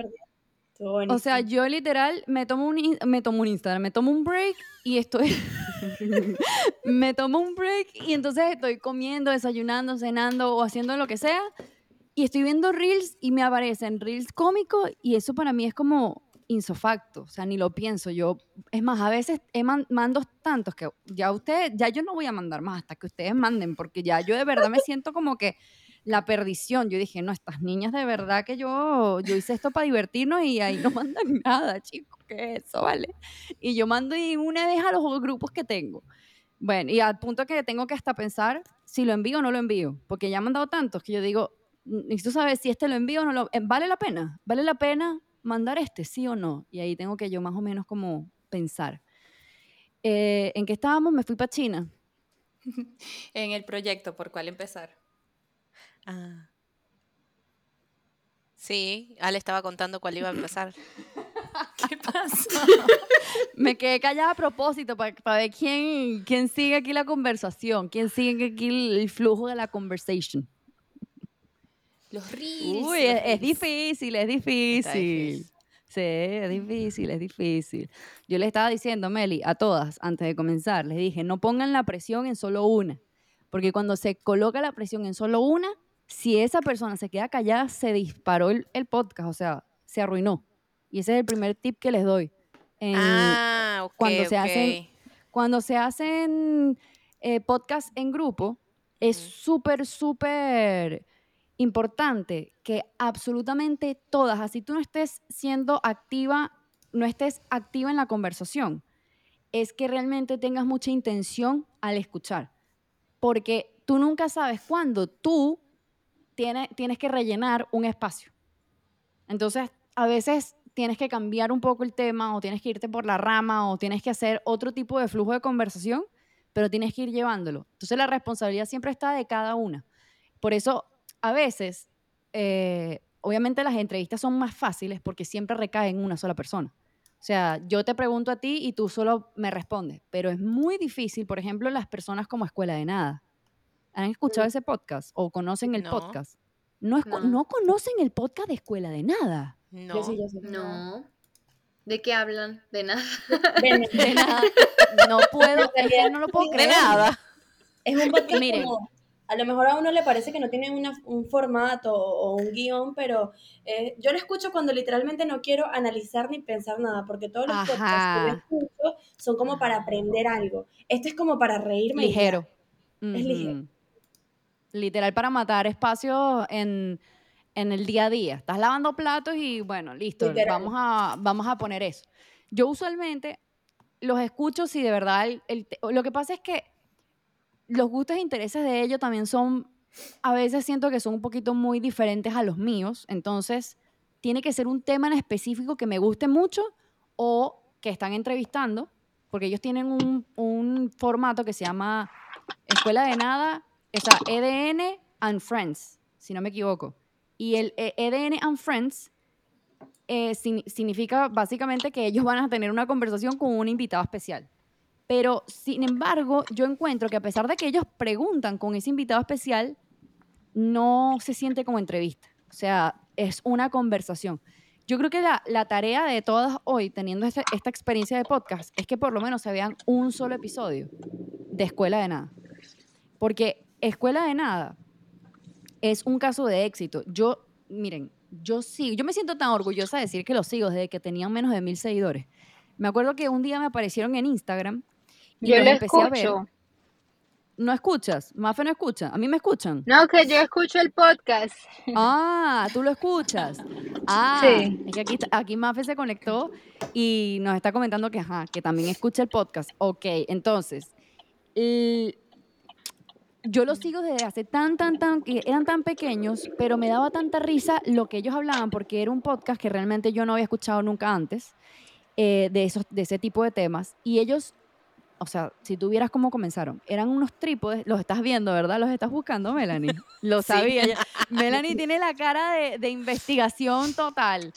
O sea, yo literal me tomo un me tomo un Instagram, me tomo un break y estoy me tomo un break y entonces estoy comiendo, desayunando, cenando o haciendo lo que sea y estoy viendo reels y me aparecen reels cómicos y eso para mí es como insofacto, o sea, ni lo pienso. Yo es más, a veces he man- mando tantos que ya usted ya yo no voy a mandar más hasta que ustedes manden porque ya yo de verdad me siento como que la perdición. Yo dije, no, estas niñas de verdad que yo, yo hice esto para divertirnos y ahí no mandan nada, chicos, ¿qué es eso, vale? Y yo mando una vez a los grupos que tengo. Bueno, y al punto que tengo que hasta pensar si lo envío o no lo envío, porque ya han mandado tantos que yo digo, necesito saber si este lo envío o no lo... eh, ¿Vale la pena? ¿Vale la pena mandar este, sí o no? Y ahí tengo que yo más o menos como pensar. Eh, ¿En qué estábamos? Me fui para China. En el proyecto, ¿por cuál empezar? Ah. Sí, Ale estaba contando cuál iba a empezar. ¿Qué pasó? Me quedé callada a propósito para, ver quién, quién sigue aquí la conversación, quién sigue aquí el, el flujo de la conversation. Los reels. Uy, los es, es difícil, es difícil. difícil. Sí, es difícil, es difícil. Yo le estaba diciendo, Meli, a todas, antes de comenzar, les dije, no pongan la presión en solo una, porque cuando se coloca la presión en solo una, si esa persona se queda callada, se disparó el, el podcast, o sea, se arruinó. Y ese es el primer tip que les doy. En- ah, ok. cuando se hacen- cuando se hacen eh, podcasts en grupo, es súper, súper importante que absolutamente todas, así tú no estés siendo activa, no estés activa en la conversación, es que realmente tengas mucha intención al escuchar. Porque tú nunca sabes cuándo tú tienes, que rellenar un espacio. Entonces, a veces tienes que cambiar un poco el tema o tienes que irte por la rama o tienes que hacer otro tipo de flujo de conversación, pero tienes que ir llevándolo. Entonces, la responsabilidad siempre está de cada una. Por eso, a veces, eh, obviamente las entrevistas son más fáciles porque siempre recaen en una sola persona. O sea, yo te pregunto a ti y tú solo me respondes, pero es muy difícil, por ejemplo, las personas como Escuela de Nada. ¿Han escuchado ese podcast o conocen el No. podcast? No, escu- No. no conocen el podcast de Escuela de Nada. No. Yo sí, yo sí. No. ¿De qué hablan? De nada. De nada. No puedo, es no lo puedo De creer. nada. Es un podcast Miren. como- a lo mejor a uno le parece que no tiene una- un formato o un guion, pero eh, yo lo escucho cuando literalmente no quiero analizar ni pensar nada, porque todos los podcasts que yo escucho son como para aprender algo. Este es como para reírme. y. Ligero. Es ligero. Literal para matar espacio en, en el día a día. Estás lavando platos y bueno, listo, Literal. vamos a, vamos a poner eso. Yo usualmente los escucho si de verdad el, el lo que pasa es que los gustos e intereses de ellos también son, a veces siento que son un poquito muy diferentes a los míos, entonces tiene que ser un tema en específico que me guste mucho o que están entrevistando, porque ellos tienen un, un formato que se llama Escuela de Nada, sea, EDN and Friends, si no me equivoco. Y el eh, EDN and Friends eh, sin- significa básicamente que ellos van a tener una conversación con un invitado especial. Pero, sin embargo, yo encuentro que a pesar de que ellos preguntan con ese invitado especial, no se siente como entrevista. O sea, es una conversación. Yo creo que la, la tarea de todas hoy, teniendo este- esta experiencia de podcast, es que por lo menos se vean un solo episodio de Escuela de Nada. Porque Escuela de Nada es un caso de éxito. Yo, miren, yo sí, yo me siento tan orgullosa de decir que lo sigo desde que tenían menos de mil seguidores. Me acuerdo que un día me aparecieron en Instagram y Yo los empecé a ver. ¿No escuchas? Mafe no escucha. A mí me escuchan. No, que yo escucho el podcast. Ah, tú lo escuchas. Ah, Sí. es que aquí, aquí Mafe se conectó y nos está comentando que, ajá, que también escucha el podcast. Ok, entonces, el- yo los sigo desde hace tan, tan, tan, que eran tan pequeños, pero me daba tanta risa lo que ellos hablaban, porque era un podcast que realmente yo no había escuchado nunca antes, eh, de, esos, de ese tipo de temas. Y ellos, o sea, si tú vieras cómo comenzaron, eran unos trípodes, los estás viendo, ¿verdad? Los estás buscando, Melanie. Lo sabía. Melanie tiene la cara de, de investigación total.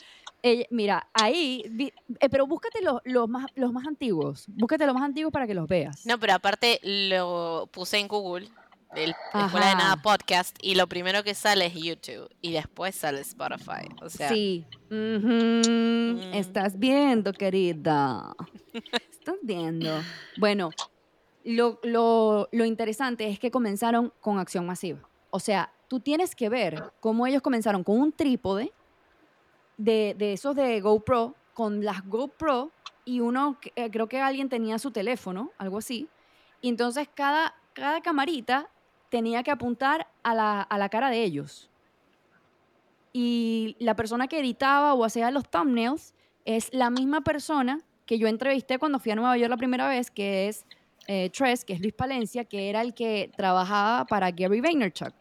Mira, ahí, eh, pero búscate los, los, más, los más antiguos. Búscate los más antiguos para que los veas. No, pero aparte lo puse en Google, el Escuela de Nada Ajá. Podcast, y lo primero que sale es YouTube, y después sale Spotify. O sea, Sí. Ujú. Mm. Estás viendo, querida. Estás viendo. Bueno, lo, lo- lo interesante es que comenzaron con acción masiva. O sea, tú tienes que ver cómo ellos comenzaron con un trípode de, de esos de GoPro, con las GoPro, y uno, eh, creo que alguien tenía su teléfono, algo así. Y entonces cada, cada camarita tenía que apuntar a la, a la cara de ellos y la persona que editaba o hacía los thumbnails es la misma persona que yo entrevisté cuando fui a Nueva York la primera vez, que es eh, Tres, que es Luis Palencia, que era el que trabajaba para Gary Vaynerchuk.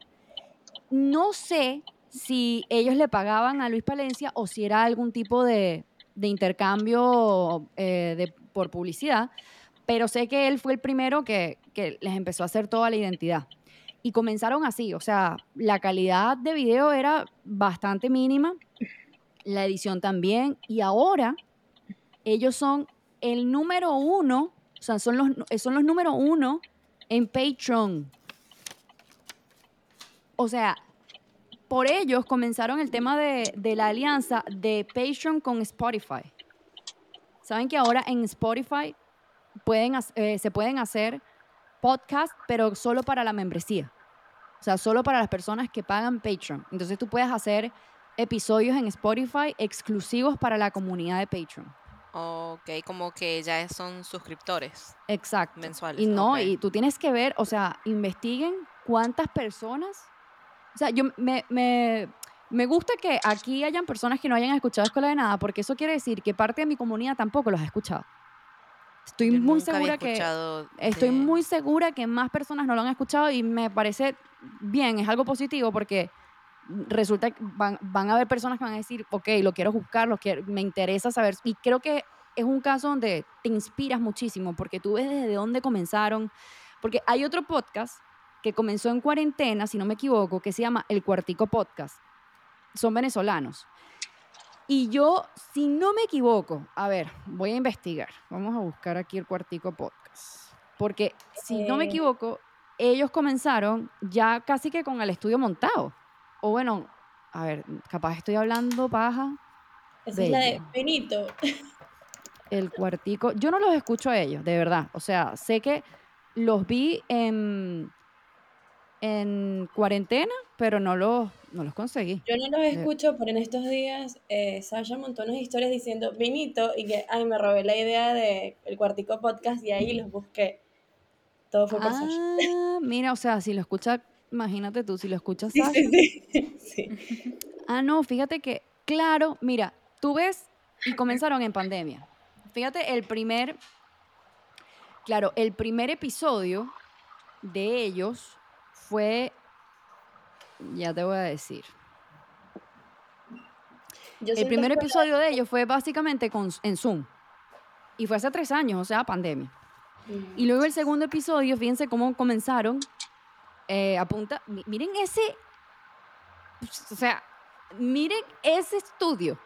No sé si ellos le pagaban a Luis Palencia o si era algún tipo de, de intercambio eh, de, por publicidad, pero sé que él fue el primero que, que les empezó a hacer toda la identidad. Y comenzaron así, o sea, la calidad de video era bastante mínima, la edición también, y ahora ellos son el número uno, o sea, son los, son los número uno en Patreon. O sea, por ellos comenzaron el tema de, de la alianza de Patreon con Spotify. Saben que ahora en Spotify pueden, eh, se pueden hacer podcasts, pero solo para la membresía. O sea, solo para las personas que pagan Patreon. Entonces tú puedes hacer episodios en Spotify exclusivos para la comunidad de Patreon. ok, como que ya son suscriptores Exacto. mensuales. Y no, y tú tienes que ver, o sea, investiguen cuántas personas. O sea, yo me, me, me gusta que aquí hayan personas que no hayan escuchado Escuela de Nada, porque eso quiere decir que parte de mi comunidad tampoco los ha escuchado. Estoy Yo muy segura que. escuchado Estoy de- muy segura que más personas no lo han escuchado y me parece bien, es algo positivo porque resulta que van, van a haber personas que van a decir, ok, lo quiero buscar, lo quiero, me interesa saber. Y creo que es un caso donde te inspiras muchísimo porque tú ves desde dónde comenzaron. Porque hay otro podcast que comenzó en cuarentena, si no me equivoco, que se llama El Cuartico Podcast. Son venezolanos. Y yo, si no me equivoco, a ver, voy a investigar. Vamos a buscar aquí el Cuartico Podcast. Porque si no me Eh. equivoco, ellos comenzaron ya casi que con el estudio montado. O bueno, a ver, capaz estoy hablando paja. Esa es la de. Benito. El cuartico. Yo no los escucho a ellos, de verdad. O sea, sé que los vi en, en cuarentena, pero no los, no los conseguí. Yo no los escucho, pero en estos días eh, Sasha montó unas historias diciendo Benito y que, ay, me robé la idea de el Cuartico Podcast y ahí los busqué. Todo fue por Sasha. Ah, mira, o sea, si lo escucha, imagínate tú, si lo escuchas Sí, Sasha. sí, sí. sí. Ah, no, fíjate que, claro, mira, tú ves y comenzaron en pandemia. Fíjate, el primer, claro, el primer episodio de ellos fue, ya te voy a decir, Yo el primer episodio de ellos fue básicamente con, en Zoom. Y fue hace tres años, o sea, pandemia. Y luego el segundo episodio, fíjense cómo comenzaron. eh, apunta, mi- miren ese, o sea, miren ese estudio.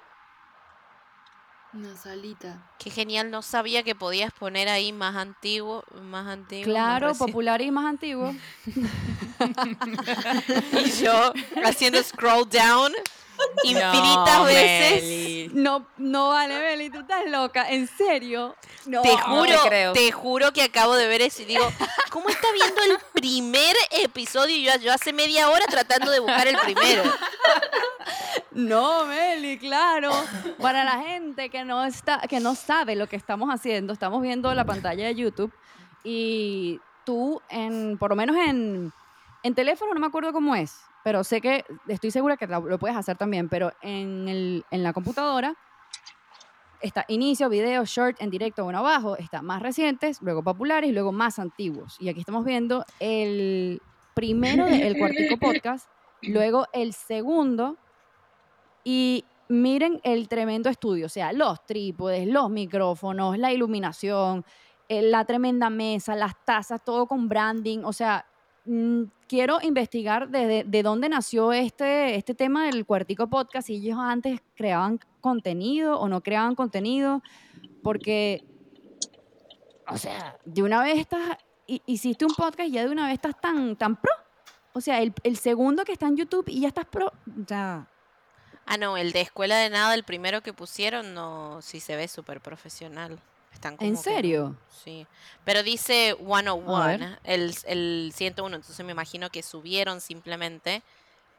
Una salita. Qué genial, no sabía que podías poner ahí más antiguo, más antiguo. Claro, popular y más antiguo. Y yo haciendo scroll down infinitas No, veces. Meli. No, no vale, Beli, tú estás loca, en serio. No, Te no juro, te creo. te juro que acabo de ver eso y digo, ¿cómo está viendo el primer episodio? Yo, yo hace media hora tratando de buscar el primero. No, Meli, claro. Para la gente que no está, que no sabe lo que estamos haciendo, estamos viendo la pantalla de YouTube y tú, en, por lo menos en, en teléfono, no me acuerdo cómo es, pero sé que estoy segura que lo, puedes hacer también, pero en, el, en la computadora está inicio, video, short, en directo, bueno, abajo, está más recientes, luego populares y luego más antiguos. Y aquí estamos viendo el primero de El Cuartico Podcast, luego el segundo, y miren el tremendo estudio, o sea, los trípodes, los micrófonos, la iluminación, eh, la tremenda mesa, las tazas, todo con branding, o sea, quiero investigar de, de dónde nació este, este tema del Cuartico Podcast, si ellos antes creaban contenido o no creaban contenido, porque, o sea, de una vez estás, hi- hiciste un podcast y ya de una vez estás tan, tan pro. O sea, el, el segundo que está en YouTube y ya estás pro. O sea, Ah, no, el de Escuela de Nada, el primero que pusieron, no, sí se ve súper profesional. Están como ¿en que- serio? Sí. Pero dice A 101, ver. el, el 101, entonces me imagino que subieron simplemente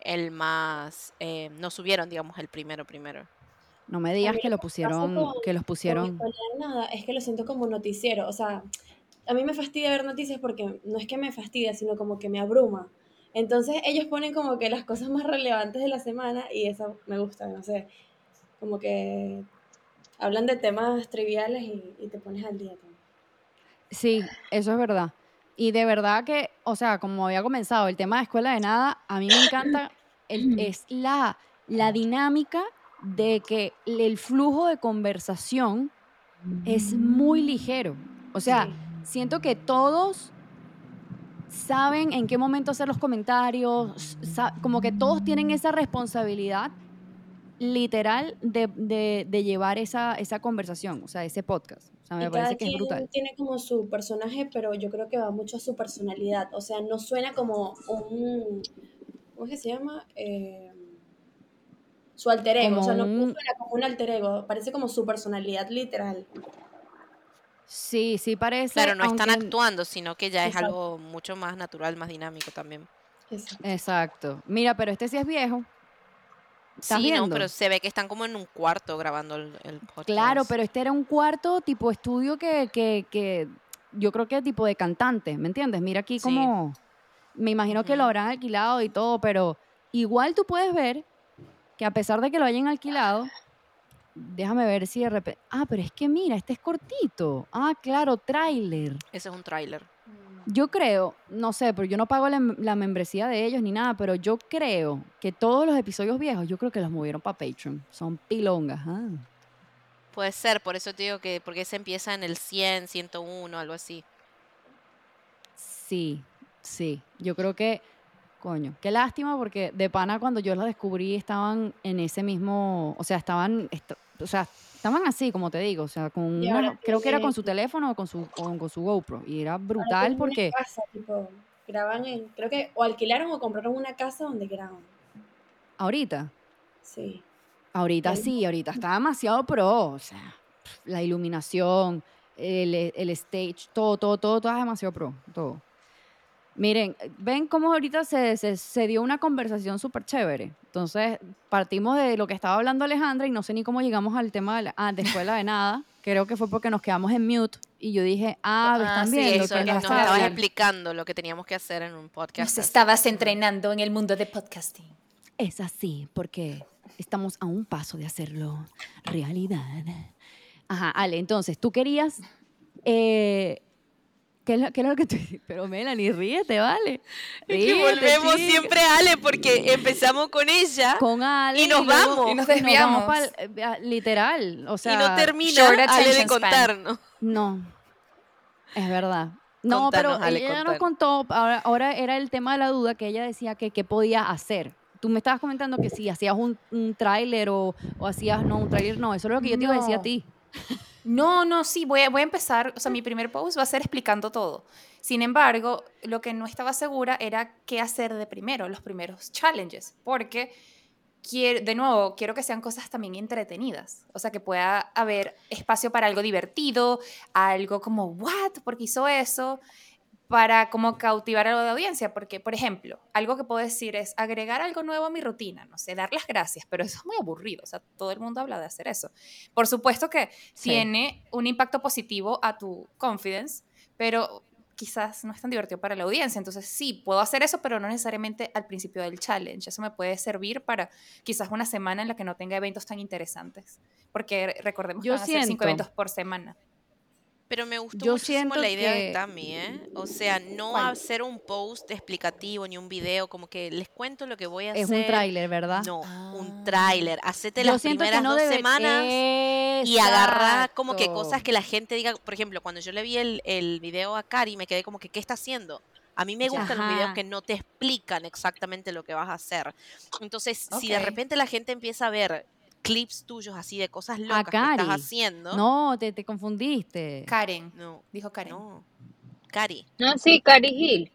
el más, eh, no subieron, digamos, el primero primero. No me digas que lo pusieron, con- que los pusieron. Nada, es que lo siento como noticiero. O sea, a mí me fastidia ver noticias porque no es que me fastidia, sino como que me abruma. Entonces ellos ponen como que las cosas más relevantes de la semana y eso me gusta, no sé. Como que hablan de temas triviales y, y te pones al día también. Sí, eso es verdad. Y de verdad que, o sea, como había comenzado el tema de escuela de nada, a mí me encanta, el- es la, la dinámica de que el flujo de conversación es muy ligero. O sea, Sí. siento que todos saben en qué momento hacer los comentarios, como que todos tienen esa responsabilidad literal de, de- de llevar esa, esa conversación, o sea, ese podcast. O sea, me Y parece cada que es quien brutal. tiene como su personaje, pero yo creo que va mucho a su personalidad. O sea, no suena como un. ¿Cómo es que se llama? Eh, su alter ego. Como o sea, no, no un- suena como un alter ego. Parece como su personalidad literal. Sí, sí parece. Claro, no están aunque- actuando, sino que ya es Exacto. algo mucho más natural, más dinámico también. Exacto. Exacto. Mira, pero este sí es viejo. ¿Estás Sí, no, pero se ve que están como en un cuarto grabando el, el podcast. Claro, pero este era un cuarto tipo estudio que, que, que yo creo que tipo de cantante, ¿me entiendes? Mira aquí Sí. como, me imagino que lo habrán alquilado y todo, pero igual tú puedes ver que a pesar de que lo hayan alquilado, déjame ver si de repente, ah, pero es que mira, este es cortito. Ah, claro, tráiler. Ese es un tráiler. Yo creo, no sé, pero yo no pago la, la membresía de ellos ni nada, pero yo creo que todos los episodios viejos, yo creo que los movieron para Patreon. Son pilongas. ah. Puede ser, por eso te digo que porque se empieza en el 100, 101, algo así. Sí, sí. Yo creo que, coño, qué lástima porque de pana cuando yo los descubrí estaban en ese mismo, o sea, estaban, est- o sea, estaban así, como te digo, o sea, con una- ahora creo que era con tienen- su teléfono o con su, o con su GoPro y era Ahora brutal tienen una porque casa, tipo, graban en. Creo que o alquilaron o compraron una casa donde graban. ahorita, Sí. ahorita sí, ahorita está demasiado pro, o sea, la iluminación, el, el stage, todo, todo, todo, todo es demasiado pro, todo. Miren, ven cómo ahorita se, se, se dio una conversación súper chévere. Entonces, partimos de lo que estaba hablando Alejandra y no sé ni cómo llegamos al tema de, la, ah, de escuela de nada. Creo que fue porque nos quedamos en mute y yo dije, ah, ¿me están sí, viendo? eso que que no nos estaba estabas bien". explicando lo que teníamos que hacer en un podcast. Nos estabas entrenando en el mundo de podcasting. Es así, porque estamos a un paso de hacerlo realidad. Ajá, Ale, entonces, tú querías... Eh, ¿qué, es lo, qué es lo que tú... Pero Melanie, ríete, ¿vale? Es que Ríete, volvemos chica. siempre a Ale porque empezamos con ella Con Ale. Y nos luego- vamos. Y nos desviamos. eh, literal, o sea... y no termina Ale de contarnos. No, es verdad. No, Contanos, pero Ale, ella nos contó, ahora, ahora era el tema de la duda que ella decía que qué podía hacer. Tú me estabas comentando que si hacías un, un tráiler o, o hacías, no, un tráiler no, eso es lo que yo te iba a decir a ti. No, no, sí, voy a, voy a empezar, o sea, mi primer post va a ser explicando todo. Sin embargo, lo que no estaba segura era qué hacer de primero, los primeros challenges, porque quiero, de nuevo, quiero que sean cosas también entretenidas, o sea, que pueda haber espacio para algo divertido, algo como, ¿what? ¿Por qué hizo eso? Para como cautivar a la audiencia, porque, por ejemplo, algo que puedo decir es agregar algo nuevo a mi rutina, no sé, dar las gracias, pero eso es muy aburrido, o sea, todo el mundo habla de hacer eso. Por supuesto que Sí. tiene un impacto positivo a tu confidence, pero quizás no es tan divertido para la audiencia. Entonces sí, puedo hacer eso, pero no necesariamente al principio del challenge. Eso me puede servir para quizás una semana en la que no tenga eventos tan interesantes. Porque recordemos Yo que van a ser cinco eventos por semana. Pero me gustó Yo muchísimo la idea que- de Tami, ¿eh? O sea, no ¿Cuál? hacer un post explicativo ni un video, como que les cuento lo que voy a Es hacer. un tráiler, ¿verdad? No, Ah. un tráiler. Hacete Yo las primeras no dos debe- semanas y agarrar como que cosas que la gente diga. Por ejemplo, cuando yo le vi el, el video a Cari, me quedé como que, ¿qué está haciendo? A mí me gustan los videos que no te explican exactamente lo que vas a hacer. Entonces, si de repente la gente empieza a ver clips tuyos así de cosas locas que estás haciendo. No, te, te confundiste. Karen. no, Dijo Karen. no. Cari, No, sí, Cari Hill.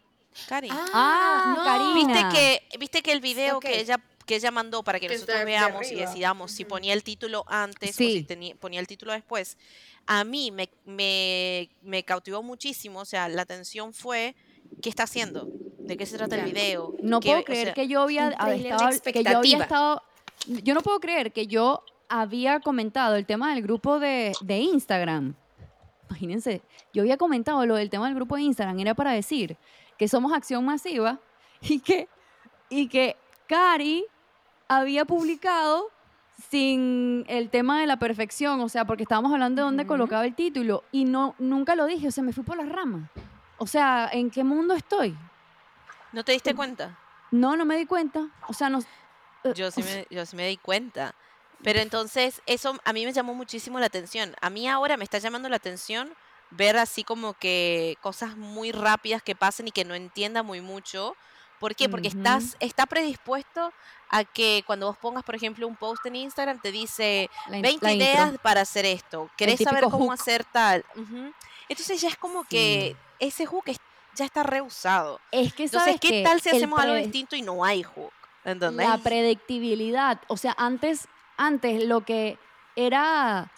Cari. Ah, Karina. ¿Viste que, viste que el video que ella que ella mandó para que Que nosotros veamos y decidamos si ponía el título antes o si tenía- ponía el título después, a mí me, me, me cautivó muchísimo, o sea, la atención fue, ¿qué está haciendo? ¿De qué se trata el video? No ¿Qué- puedo o creer sea, que yo había, estado, que yo había estado, yo no puedo creer que yo había comentado el tema del grupo de, de Instagram. Imagínense, yo había comentado lo del tema del grupo de Instagram, era para decir que somos acción masiva y que, y que Cari había publicado sin el tema de la perfección, o sea, porque estábamos hablando de dónde colocaba el título y no nunca lo dije, o sea, me fui por las ramas. O sea, ¿en qué mundo estoy? ¿No te diste cuenta? No, no me di cuenta. O sea, no. Eh, Yo sí me, yo sí me di cuenta. Pero entonces, eso a mí me llamó muchísimo la atención. A mí ahora me está llamando la atención ver así como que cosas muy rápidas que pasen y que no entienda muy mucho. ¿Por qué? Porque Ujú. estás, está predispuesto a que cuando vos pongas, por ejemplo, un post en Instagram, te dice la in- 20 la intro. ideas para hacer esto. ¿Querés saber cómo hook. hacer tal? Ujú. Entonces ya es como que ese hook ya está reusado. Es que Entonces, sabes ¿qué que tal si hacemos algo distinto y no hay hook? ¿Entendés? La predictibilidad. O sea, antes, antes lo que era.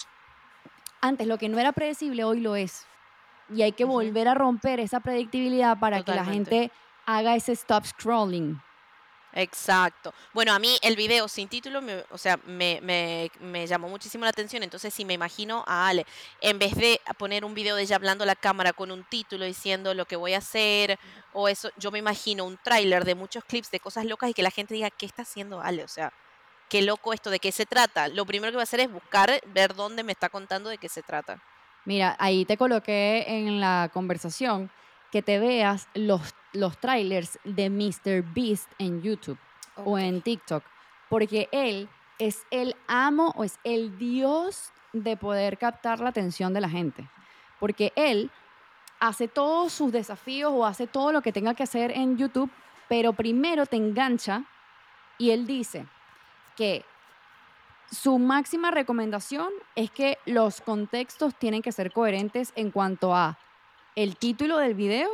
Antes lo que no era predecible, hoy lo es. Y hay que volver a romper esa predictibilidad para que la gente haga ese stop scrolling. Exacto. Bueno, a mí el video sin título, me- o sea, me, me- me llamó muchísimo la atención. Entonces, si me imagino a Ale, en vez de poner un video de ella hablando a la cámara con un título diciendo lo que voy a hacer o eso, yo me imagino un tráiler de muchos clips de cosas locas y que la gente diga, ¿qué está haciendo Ale? O sea, qué loco esto, ¿de qué se trata? Lo primero que voy a hacer es buscar, ver dónde me está contando de qué se trata. Mira, ahí te coloqué en la conversación que te veas los, los trailers de Mr. Beast en YouTube o en TikTok, porque él es el amo o es el dios de poder captar la atención de la gente, porque él hace todos sus desafíos o hace todo lo que tenga que hacer en YouTube, pero primero te engancha y él dice que su máxima recomendación es que los contextos tienen que ser coherentes en cuanto a el título del video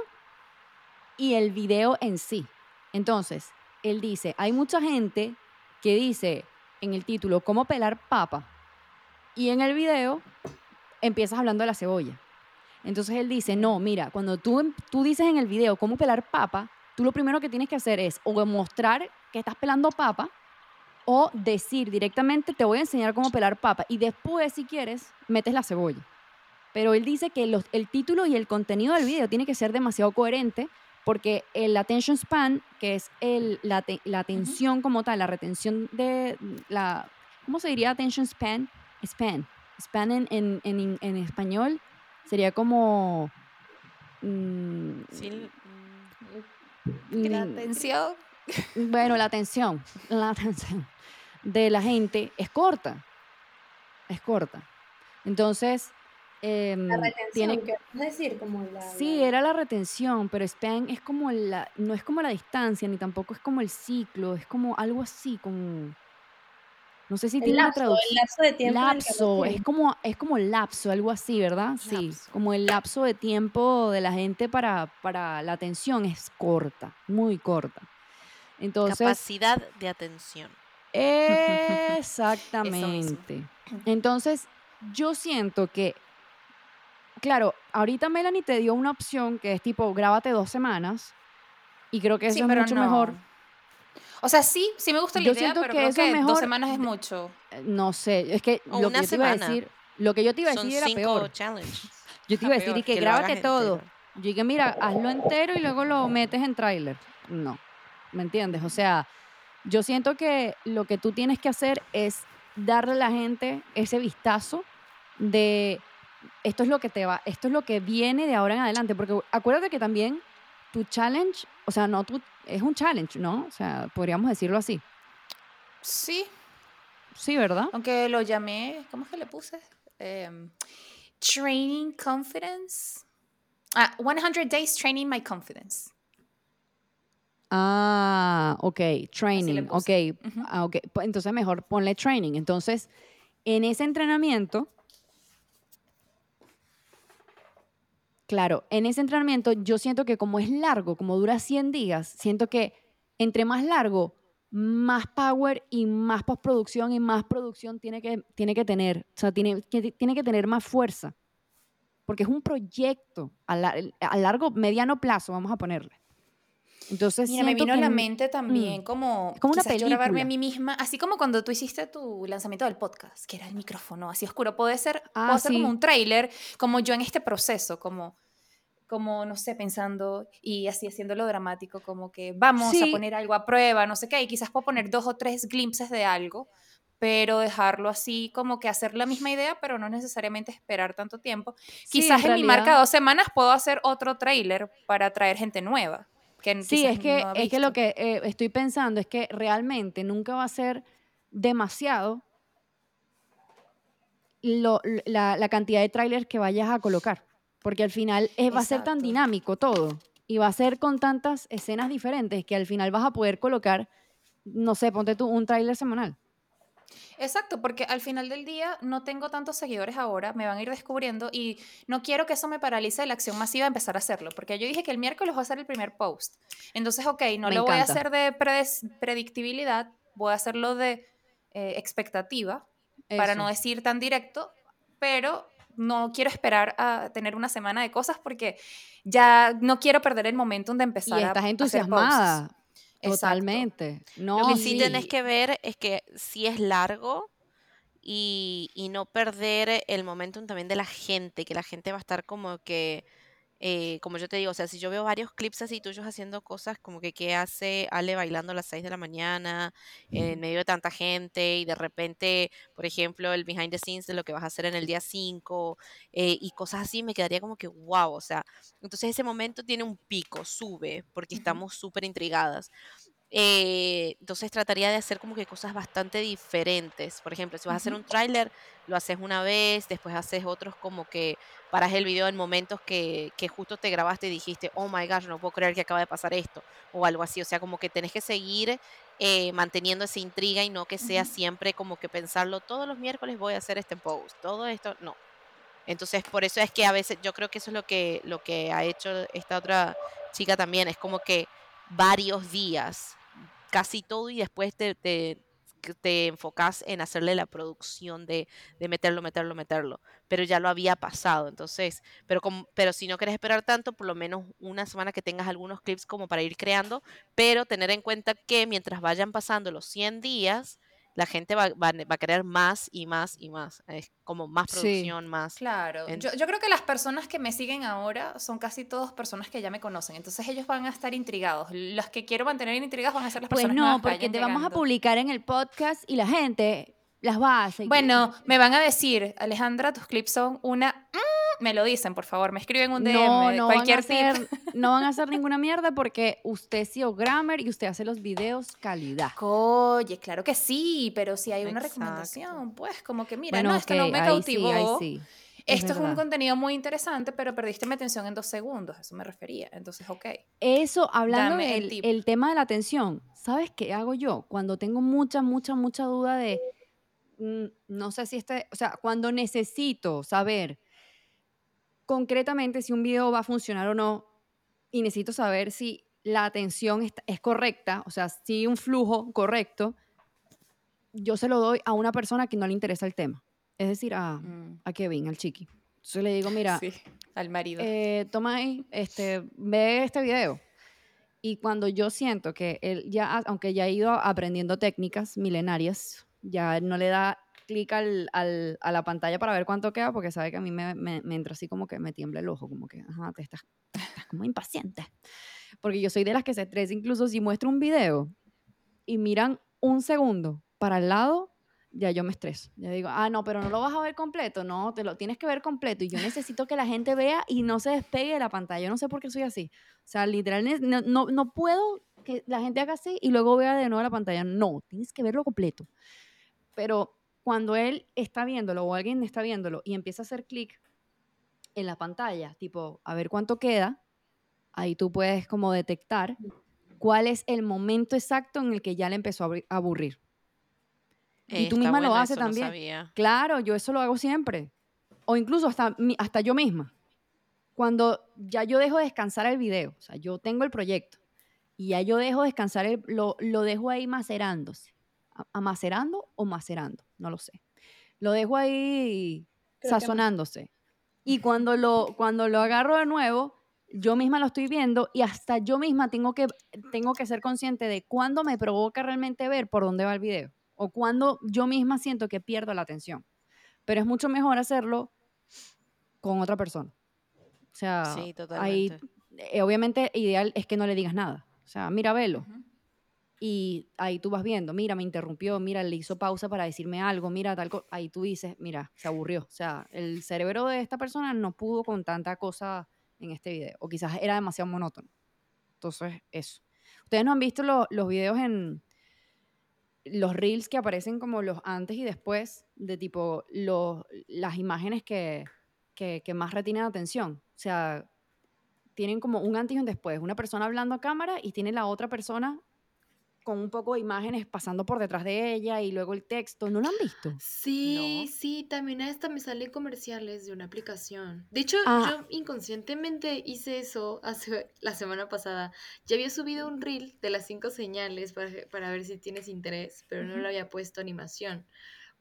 y el video en sí. Entonces, él dice, hay mucha gente que dice en el título cómo pelar papa y en el video empiezas hablando de la cebolla. Entonces él dice, no, mira, cuando tú, em- tú dices en el video cómo pelar papa, tú lo primero que tienes que hacer es o mostrar que estás pelando papa o decir directamente te voy a enseñar cómo pelar papa y después si quieres metes la cebolla. Pero él dice que los- el título y el contenido del video tiene que ser demasiado coherente porque el attention span, que es el, la, te- la atención como tal, la retención de la... ¿Cómo se diría attention span? Span. Span en, en, en- en español sería como... mm, Sí, La mm, atención. bueno, la atención, la atención de la gente es corta. Es corta. Entonces, em, La retención, tiene, ¿qué es decir? Como la, sí, la- era la retención, pero span es como la, no es como la distancia, ni tampoco es como el ciclo, es como algo así, como, no sé si el tiene una lapso, el traducción. lapso de tiempo el Lapso, es como, es como lapso, algo así, ¿verdad? Sí, como el lapso de tiempo de la gente para, para la atención es corta, muy corta. Entonces, capacidad de atención. Exactamente. Entonces, yo siento que, claro, ahorita Melanie te dio una opción que es tipo, grábate dos semanas, y creo que eso Sí, es mucho no. mejor. O sea, sí, sí me gusta la Yo idea, siento pero que creo que dos semanas es de- mucho. Eh, No sé, es que O lo una que yo te iba a decir, lo que yo te iba a Son decir era cinco peor. challenges. Yo te iba a decir, y que, grábate todo. entero. Yo dije, mira, hazlo entero y luego lo metes en tráiler. No, ¿me entiendes? O sea, yo siento que lo que tú tienes que hacer es darle a la gente ese vistazo de esto es lo que te va, esto es lo que viene de ahora en adelante, porque acuérdate que también tu challenge, o sea, no tu, es un challenge, ¿no? O sea, podríamos decirlo así. Sí, Sí, ¿verdad? aunque lo llamé, ¿cómo es que le puse? Em, training confidence. Ah, 100 days training my confidence. Ah, ok, training, ok, ah, ok. Pues Entonces mejor ponle training. Entonces, en ese entrenamiento, claro, en ese entrenamiento yo siento que como es largo, como dura 100 días, siento que entre más largo, más power y más postproducción y más producción tiene que, tiene que tener. O sea, tiene que, tiene que tener más fuerza. Porque es un proyecto a, a largo, mediano plazo, vamos a ponerle. Entonces, Mira, me vino a la mente también mm, como, como una quizás yo grabarme a película. mí misma, así como cuando tú hiciste tu lanzamiento del podcast, que era el micrófono así oscuro, puede ser, Ah, puedo hacer como un tráiler, como yo en este proceso, como, como, no sé, pensando y así haciéndolo dramático, como que vamos a poner algo a prueba, no sé qué, y quizás puedo poner dos o tres glimpses de algo, pero dejarlo así como que hacer la misma idea, pero no necesariamente esperar tanto tiempo. Sí, Quizás en, mi marca dos semanas puedo hacer otro tráiler para atraer gente nueva. Que Sí, es que, no es que lo que eh, estoy pensando es que realmente nunca va a ser demasiado lo- la, la cantidad de trailers que vayas a colocar. Porque al final eh, va a ser tan dinámico todo. Y va a ser con tantas escenas diferentes que al final vas a poder colocar, no sé, ponte tú un trailer semanal. Exacto, porque al final del día no tengo tantos seguidores ahora, me van a ir descubriendo y no quiero que eso me paralice la acción masiva de empezar a hacerlo, porque yo dije que el miércoles voy a hacer el primer post. Entonces, ok, no Me lo voy a hacer de predictibilidad, voy a hacerlo de eh, expectativa, para no decir tan directo, pero no quiero esperar a tener una semana de cosas porque ya no quiero perder el momentum de empezar Y a- estás a hacer posts. Totalmente. No, Lo que sí sí. tenés que ver es que sí es largo y, y no perder el momentum también de la gente, que la gente va a estar como que, eh, como yo te digo, o sea, si yo veo varios clips así tuyos haciendo cosas como que qué hace Ale bailando a las 6 de la mañana en medio de tanta gente y de repente, por ejemplo, el behind the scenes de lo que vas a hacer en el día 5 eh, y cosas así, me quedaría como que wow, o sea, entonces ese momento tiene un pico, sube, porque estamos súper intrigadas. Eh, entonces trataría de hacer como que cosas bastante diferentes. Por ejemplo, si vas a hacer un tráiler, lo haces una vez, después haces otros como que paras el video en momentos que, que justo te grabaste y dijiste, oh my gosh, no puedo creer que acaba de pasar esto, o algo así. O sea, como que tenés que seguir eh, manteniendo esa intriga y no que sea siempre como que pensarlo, todos los miércoles voy a hacer este post, todo esto, no. Entonces, por eso es que a veces yo creo que eso es lo que, lo que ha hecho esta otra chica también, es como que varios días, casi todo, y después te, te, te enfocas en hacerle la producción de, de meterlo, meterlo, meterlo. Pero ya lo había pasado, entonces, pero, como, pero si no quieres esperar tanto, por lo menos una semana que tengas algunos clips como para ir creando, pero tener en cuenta que mientras vayan pasando los 100 días, la gente va, va, va a querer más y más y más. Es como más Sí. producción, más. Claro, En- yo, yo creo que las personas que me siguen ahora son casi todas personas que ya me conocen, entonces ellos van a estar intrigados. Los que quiero mantener intrigadas van a ser las Pues personas no, que porque vayan te vamos a publicar en el podcast y la gente las seguir. Bueno, me van a decir, Alejandra, tus clips son una... mm", me lo dicen, por favor, me escriben un DM, no, de no van, a cualquier tip. hacer, no van a hacer ninguna mierda porque usted es CEO Grammer y usted hace los videos calidad. Oye, claro que sí, pero si hay una Exacto. recomendación, pues como que mira, bueno, no, esto no me cautivó. sí, es Esto es un contenido muy interesante, pero perdiste mi atención en dos segundos, a eso me refería. Entonces, ok. Eso, hablando del el tema de la atención, ¿sabes qué hago yo? Cuando tengo mucha, mucha, mucha duda de, no sé si este, o sea, cuando necesito saber concretamente si un video va a funcionar o no, y necesito saber si la atención es correcta, o sea, si un flujo correcto, yo se lo doy a una persona que no le interesa el tema. Es decir, a, Mm, a Kevin, al chiqui. Entonces le digo, mira, sí, al marido. eh, toma ahí, este, ve este video. Y cuando yo siento que él ya, aunque ya ha ido aprendiendo técnicas milenarias, ya no le da clic a la pantalla para ver cuánto queda, porque sabe que a mí me, entra así como que me tiembla el ojo, como que, ajá, te estás, estás como impaciente. Porque yo soy de las que se estresa incluso si muestro un video y miran un segundo para el lado, ya yo me estreso. Ya digo, ah, no, pero no lo vas a ver completo. No, te lo tienes que ver completo. Y yo necesito que la gente vea y no se despegue de la pantalla. Yo no sé por qué soy así. O sea, literalmente, no, no, no puedo que la gente haga así y luego vea de nuevo la pantalla. No, tienes que verlo completo. Pero cuando él está viéndolo o alguien está viéndolo y empieza a hacer clic en la pantalla, tipo, a ver cuánto queda, ahí tú puedes como detectar cuál es el momento exacto en el que ya le empezó a aburrir. Y tú misma lo haces no también. Claro, yo eso lo hago siempre. O incluso hasta, hasta yo misma. Cuando ya yo dejo descansar el video, o sea, yo tengo el proyecto y ya yo dejo descansar, el- lo, lo dejo ahí macerándose. ¿Amacerando o macerando? No lo sé. Lo dejo ahí Creo sazonándose. Y cuando lo, cuando lo agarro de nuevo, yo misma lo estoy viendo y hasta yo misma tengo que, tengo que ser consciente de cuándo me provoca realmente ver por dónde va el video o cuándo yo misma siento que pierdo la atención. Pero es mucho mejor hacerlo con otra persona. O sea, Sí, ahí, eh, obviamente ideal es que no le digas nada. O sea, mira, velo. Y ahí tú vas viendo, mira, me interrumpió, mira, le hizo pausa para decirme algo, mira, tal cosa. Ahí tú dices, mira, se aburrió. O sea, el cerebro de esta persona no pudo con tanta cosa en este video. O quizás era demasiado monótono. Entonces, eso. Ustedes no han visto lo- los videos en los reels que aparecen como los antes y después de tipo los, las imágenes que, que, que más retienen atención. O sea, tienen como un antes y un después. Una persona hablando a cámara y tiene la otra persona con un poco de imágenes pasando por detrás de ella y luego el texto. ¿No lo han visto? Sí, No. sí, también a esta me salen comerciales de una aplicación. De hecho, Ah. yo inconscientemente hice eso hace la semana pasada. Ya había subido un reel de las cinco señales para, para ver si tienes interés, pero no le había puesto animación.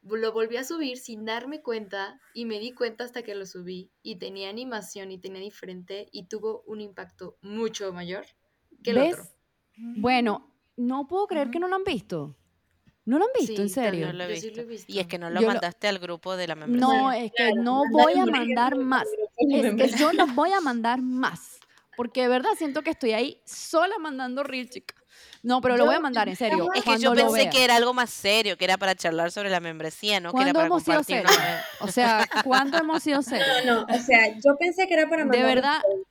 Lo volví a subir sin darme cuenta y me di cuenta hasta que lo subí y tenía animación y tenía diferente y tuvo un impacto mucho mayor que el ¿Ves? otro. Bueno, no puedo creer que no lo han visto. ¿No lo han visto, en serio? No lo he Yo sí visto. lo he visto. Y es que no lo Yo lo- mandaste al grupo de la membresía. No, es que no voy a mandar más. Es que yo no voy a mandar más. Porque de verdad siento que estoy ahí sola mandando reel, chica. No, pero lo voy a mandar, en serio. Es que yo pensé que era algo más serio, que era para charlar sobre la membresía, no que era ¿Cuándo para hemos sido serios? O sea, ¿cuándo hemos sido serios? No, o sea, yo pensé que era para De mandar verdad, posts.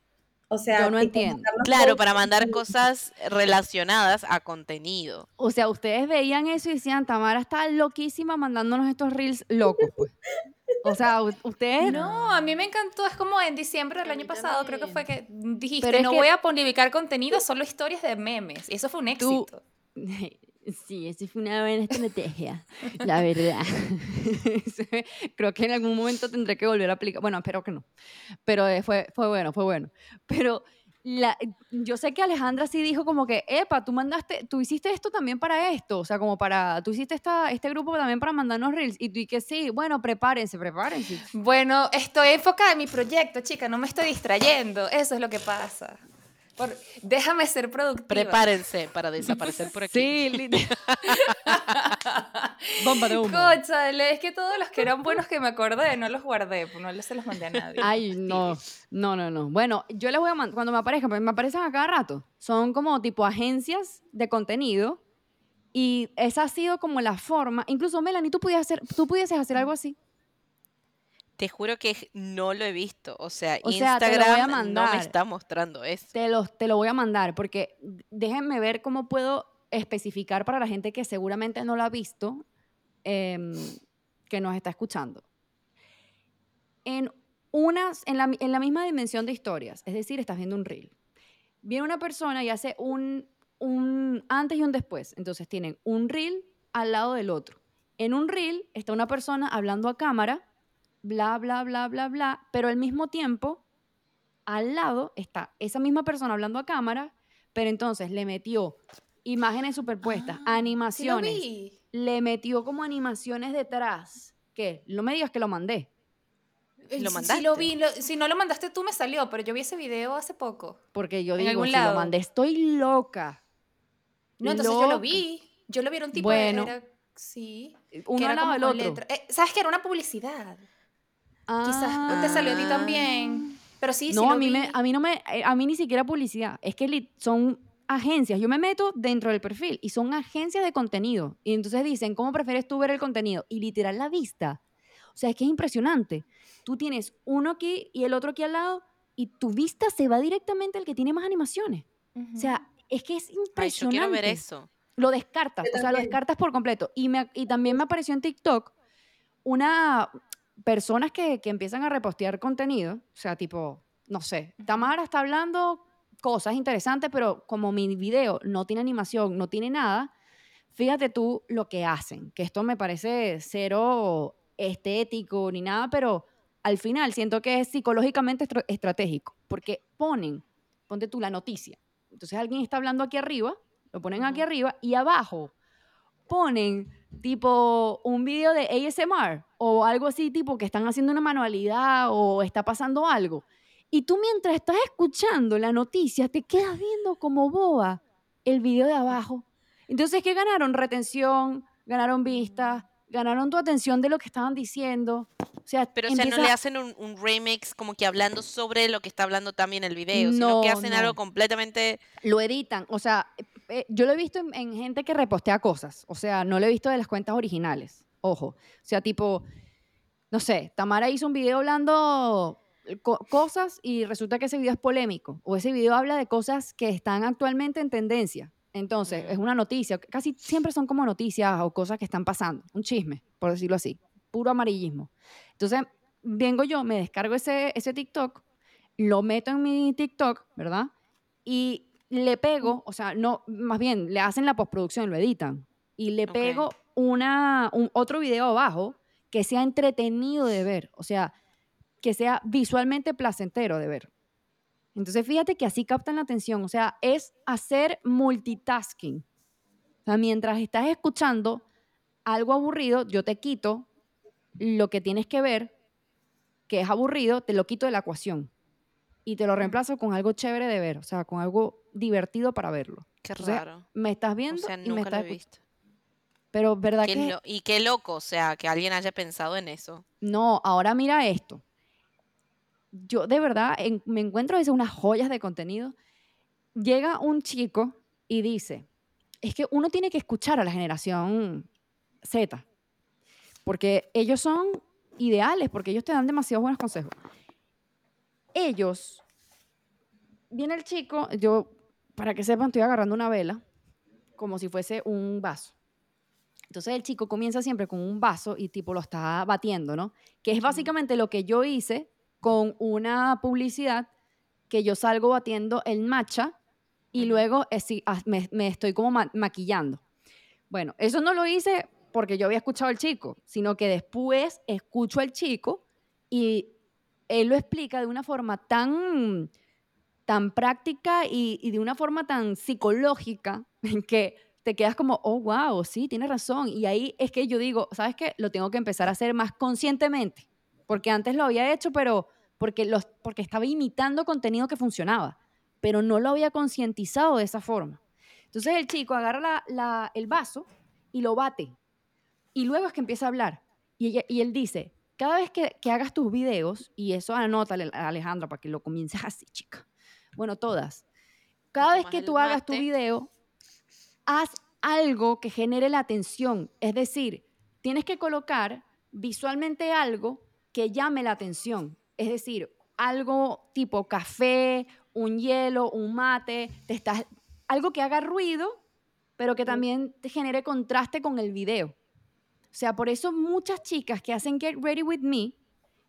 O sea, yo no entiendo. Claro, para mandar cosas relacionadas a contenido. O sea, ustedes veían eso y decían, Tamara está loquísima mandándonos estos reels locos, pues. O sea, ustedes... No, a mí me encantó. Es como en diciembre del año pasado, creo que fue que dijiste, no que- voy a publicar contenido, solo historias de memes. Y eso fue un Tú- éxito. Sí, esa fue una buena estrategia, la verdad. Creo que en algún momento tendré que volver a aplicar. Bueno, espero que no. Pero eh, fue, fue bueno, fue bueno. Pero yo sé que Alejandra sí dijo como que, epa, tú mandaste, tú hiciste esto también para esto. O sea, como para, tú hiciste esta, este grupo también para mandarnos reels. Y tú y que sí, bueno, prepárense, prepárense. Bueno, estoy enfocada en mi proyecto, chica, no me estoy distrayendo. Eso es lo que pasa. Por- déjame ser productiva. Prepárense para desaparecer por aquí. Sí, literal. Bomba de humo. Cóchale, es que todos los que eran buenos que me acordé, no los guardé, pues no se los mandé a nadie. Ay, no, no, no, no. Bueno, yo les voy a mandar, cuando me aparezcan, porque me aparecen a cada rato, son como tipo agencias de contenido y esa ha sido como la forma, incluso Melanie, tú pudieses hacer, tú pudieses hacer algo así. Te juro que no lo he visto. O sea, O sea, Instagram no mandar. me está mostrando eso. Te lo, te lo voy a mandar porque déjenme ver cómo puedo especificar para la gente que seguramente no lo ha visto, em, que nos está escuchando. En, unas, en, la, en la misma dimensión de historias, es decir, estás viendo un reel. Viene una persona y hace un, un antes y un después. Entonces tienen un reel al lado del otro. En un reel está una persona hablando a cámara, bla, bla, bla, bla, bla, pero al mismo tiempo al lado está esa misma persona hablando a cámara, pero entonces le metió imágenes superpuestas, Ah, animaciones, vi. le metió como animaciones detrás. ¿Qué? No me digas que lo mandé. ¿Lo Sí, Sí lo mandaste? vi, lo- si no lo mandaste tú me salió, pero yo vi ese video hace poco. Porque yo En digo, algún si lo mandé, estoy loca. No, entonces yo lo vi. Yo lo vi, era un tipo Bueno. de... Era, sí. que Uno era al lado del con otro. eh, ¿Sabes que era una publicidad? Quizás te salió a ti también. Pero sí, sí Ah. No, lo a mí, vi. me, a mí no me, eh, a mí ni siquiera publicidad. Es que li- son agencias. Yo me meto dentro del perfil y son agencias de contenido. Y entonces dicen, ¿cómo prefieres tú ver el contenido? Y literal la vista. O sea, es que es impresionante. Tú tienes uno aquí y el otro aquí al lado y tu vista se va directamente al que tiene más animaciones. O sea, es que es Ay, yo impresionante. quiero ver eso. Lo descartas, o sea, lo descartas por completo. Y, me, y también me apareció en TikTok una personas que, que empiezan a repostear contenido, o sea, tipo, no sé, Tamara está hablando cosas interesantes, pero como mi video no tiene animación, no tiene nada, fíjate tú lo que hacen, que esto me parece cero estético ni nada, pero al final siento que es psicológicamente estra- estratégico, porque ponen, ponte tú la noticia. Entonces alguien está hablando aquí arriba, lo ponen aquí arriba y abajo ponen tipo un video de ASMR o algo así, tipo que están haciendo una manualidad o está pasando algo. Y tú mientras estás escuchando la noticia, te quedas viendo como boba el video de abajo. Entonces, ¿qué ganaron? Retención, ganaron vistas, ganaron tu atención de lo que estaban diciendo. O sea, Pero, o sea, no empieza- le hacen un, un remix como que hablando sobre lo que está hablando también el video, sino que No, hacen no. algo completamente... lo editan. O sea, eh, yo lo he visto en, en gente que repostea cosas. O sea, no lo he visto de las cuentas originales. Ojo. O sea, tipo, no sé, Tamara hizo un video hablando co- cosas y resulta que ese video es polémico. O ese video habla de cosas que están actualmente en tendencia. Entonces, es una noticia. Casi siempre son como noticias o cosas que están pasando. Un chisme, por decirlo así. Puro amarillismo. Entonces, vengo yo, me descargo ese, ese TikTok, lo meto en mi TikTok, ¿verdad? Y le pego, o sea, no, más bien, le hacen la postproducción, lo editan. Y le pego una, un, otro video abajo que sea entretenido de ver, o sea, que sea visualmente placentero de ver. Entonces, fíjate que así captan la atención, o sea, es hacer multitasking. O sea, mientras estás escuchando algo aburrido, yo te quito lo que tienes que ver, que es aburrido, te lo quito de la ecuación y te lo reemplazo con algo chévere de ver, o sea, con algo divertido para verlo. Qué raro. Me estás O viendo y me nunca lo estás he visto. Pero verdad Qué que lo- y qué loco, o sea, que alguien haya pensado en eso. no, ahora mira esto. Yo de verdad en- me encuentro a veces unas joyas de contenido. Llega un chico y dice, es que uno tiene que escuchar a la generación Z, porque ellos son ideales, porque ellos te dan demasiados buenos consejos. Ellos, viene el chico, yo, para que sepan, estoy agarrando una vela, como si fuese un vaso. Entonces el chico comienza siempre con un vaso y tipo lo está batiendo, ¿no? Que es básicamente lo que yo hice con una publicidad que yo salgo batiendo el matcha y luego eh, ah, me, me estoy como ma- maquillando. Bueno, eso no lo hice porque yo había escuchado al chico, sino que después escucho al chico y él lo explica de una forma tan, tan práctica y, de una forma tan psicológica que te quedas como, oh, wow, sí, tienes razón. Y ahí es que yo digo, ¿sabes qué? Lo tengo que empezar a hacer más conscientemente, porque antes lo había hecho, pero porque, los, porque estaba imitando contenido que funcionaba, pero no lo había concientizado de esa forma. Entonces el chico agarra la- el vaso y lo bate. Y luego es que empieza a hablar. Y él dice, cada vez que, que hagas tus videos, y eso anótale a Alejandra para que lo comiences así, chica. Bueno, todas. Cada vez que tú hagas tu video, haz algo que genere la atención. Es decir, tienes que colocar visualmente algo que llame la atención. Es decir, algo tipo café, un hielo, un mate, te estás, algo que haga ruido, pero que también te genere contraste con el video. O sea, por eso muchas chicas que hacen Get Ready With Me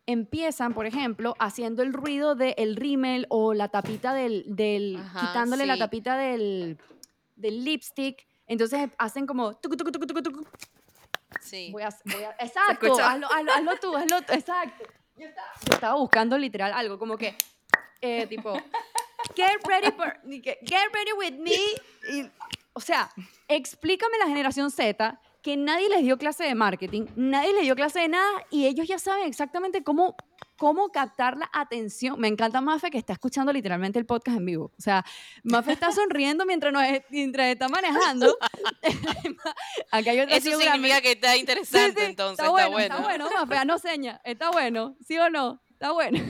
empiezan, por ejemplo, haciendo el ruido del rímel o la tapita del, del Ajá, quitándole la tapita del, del lipstick. Entonces hacen como tucu, tucu, tucu, tucu, tucu. Sí. Voy a, voy a- exacto, hazlo, hazlo, hazlo tú, hazlo tú, exacto. Yo estaba, yo estaba buscando literal algo como que, eh, tipo, get ready for, get ready with me. y- o sea, explícame la generación Z que nadie les dio clase de marketing, nadie les dio clase de nada y ellos ya saben exactamente cómo, cómo captar la atención. Me encanta Mafe que está escuchando literalmente el podcast en vivo. O sea, Mafe está sonriendo mientras, nos, mientras está manejando. Acá hay otra Eso significa que está interesante, sí, entonces, está bueno, está bueno, Mafe, no seña, está bueno, ¿sí o no? Está bueno.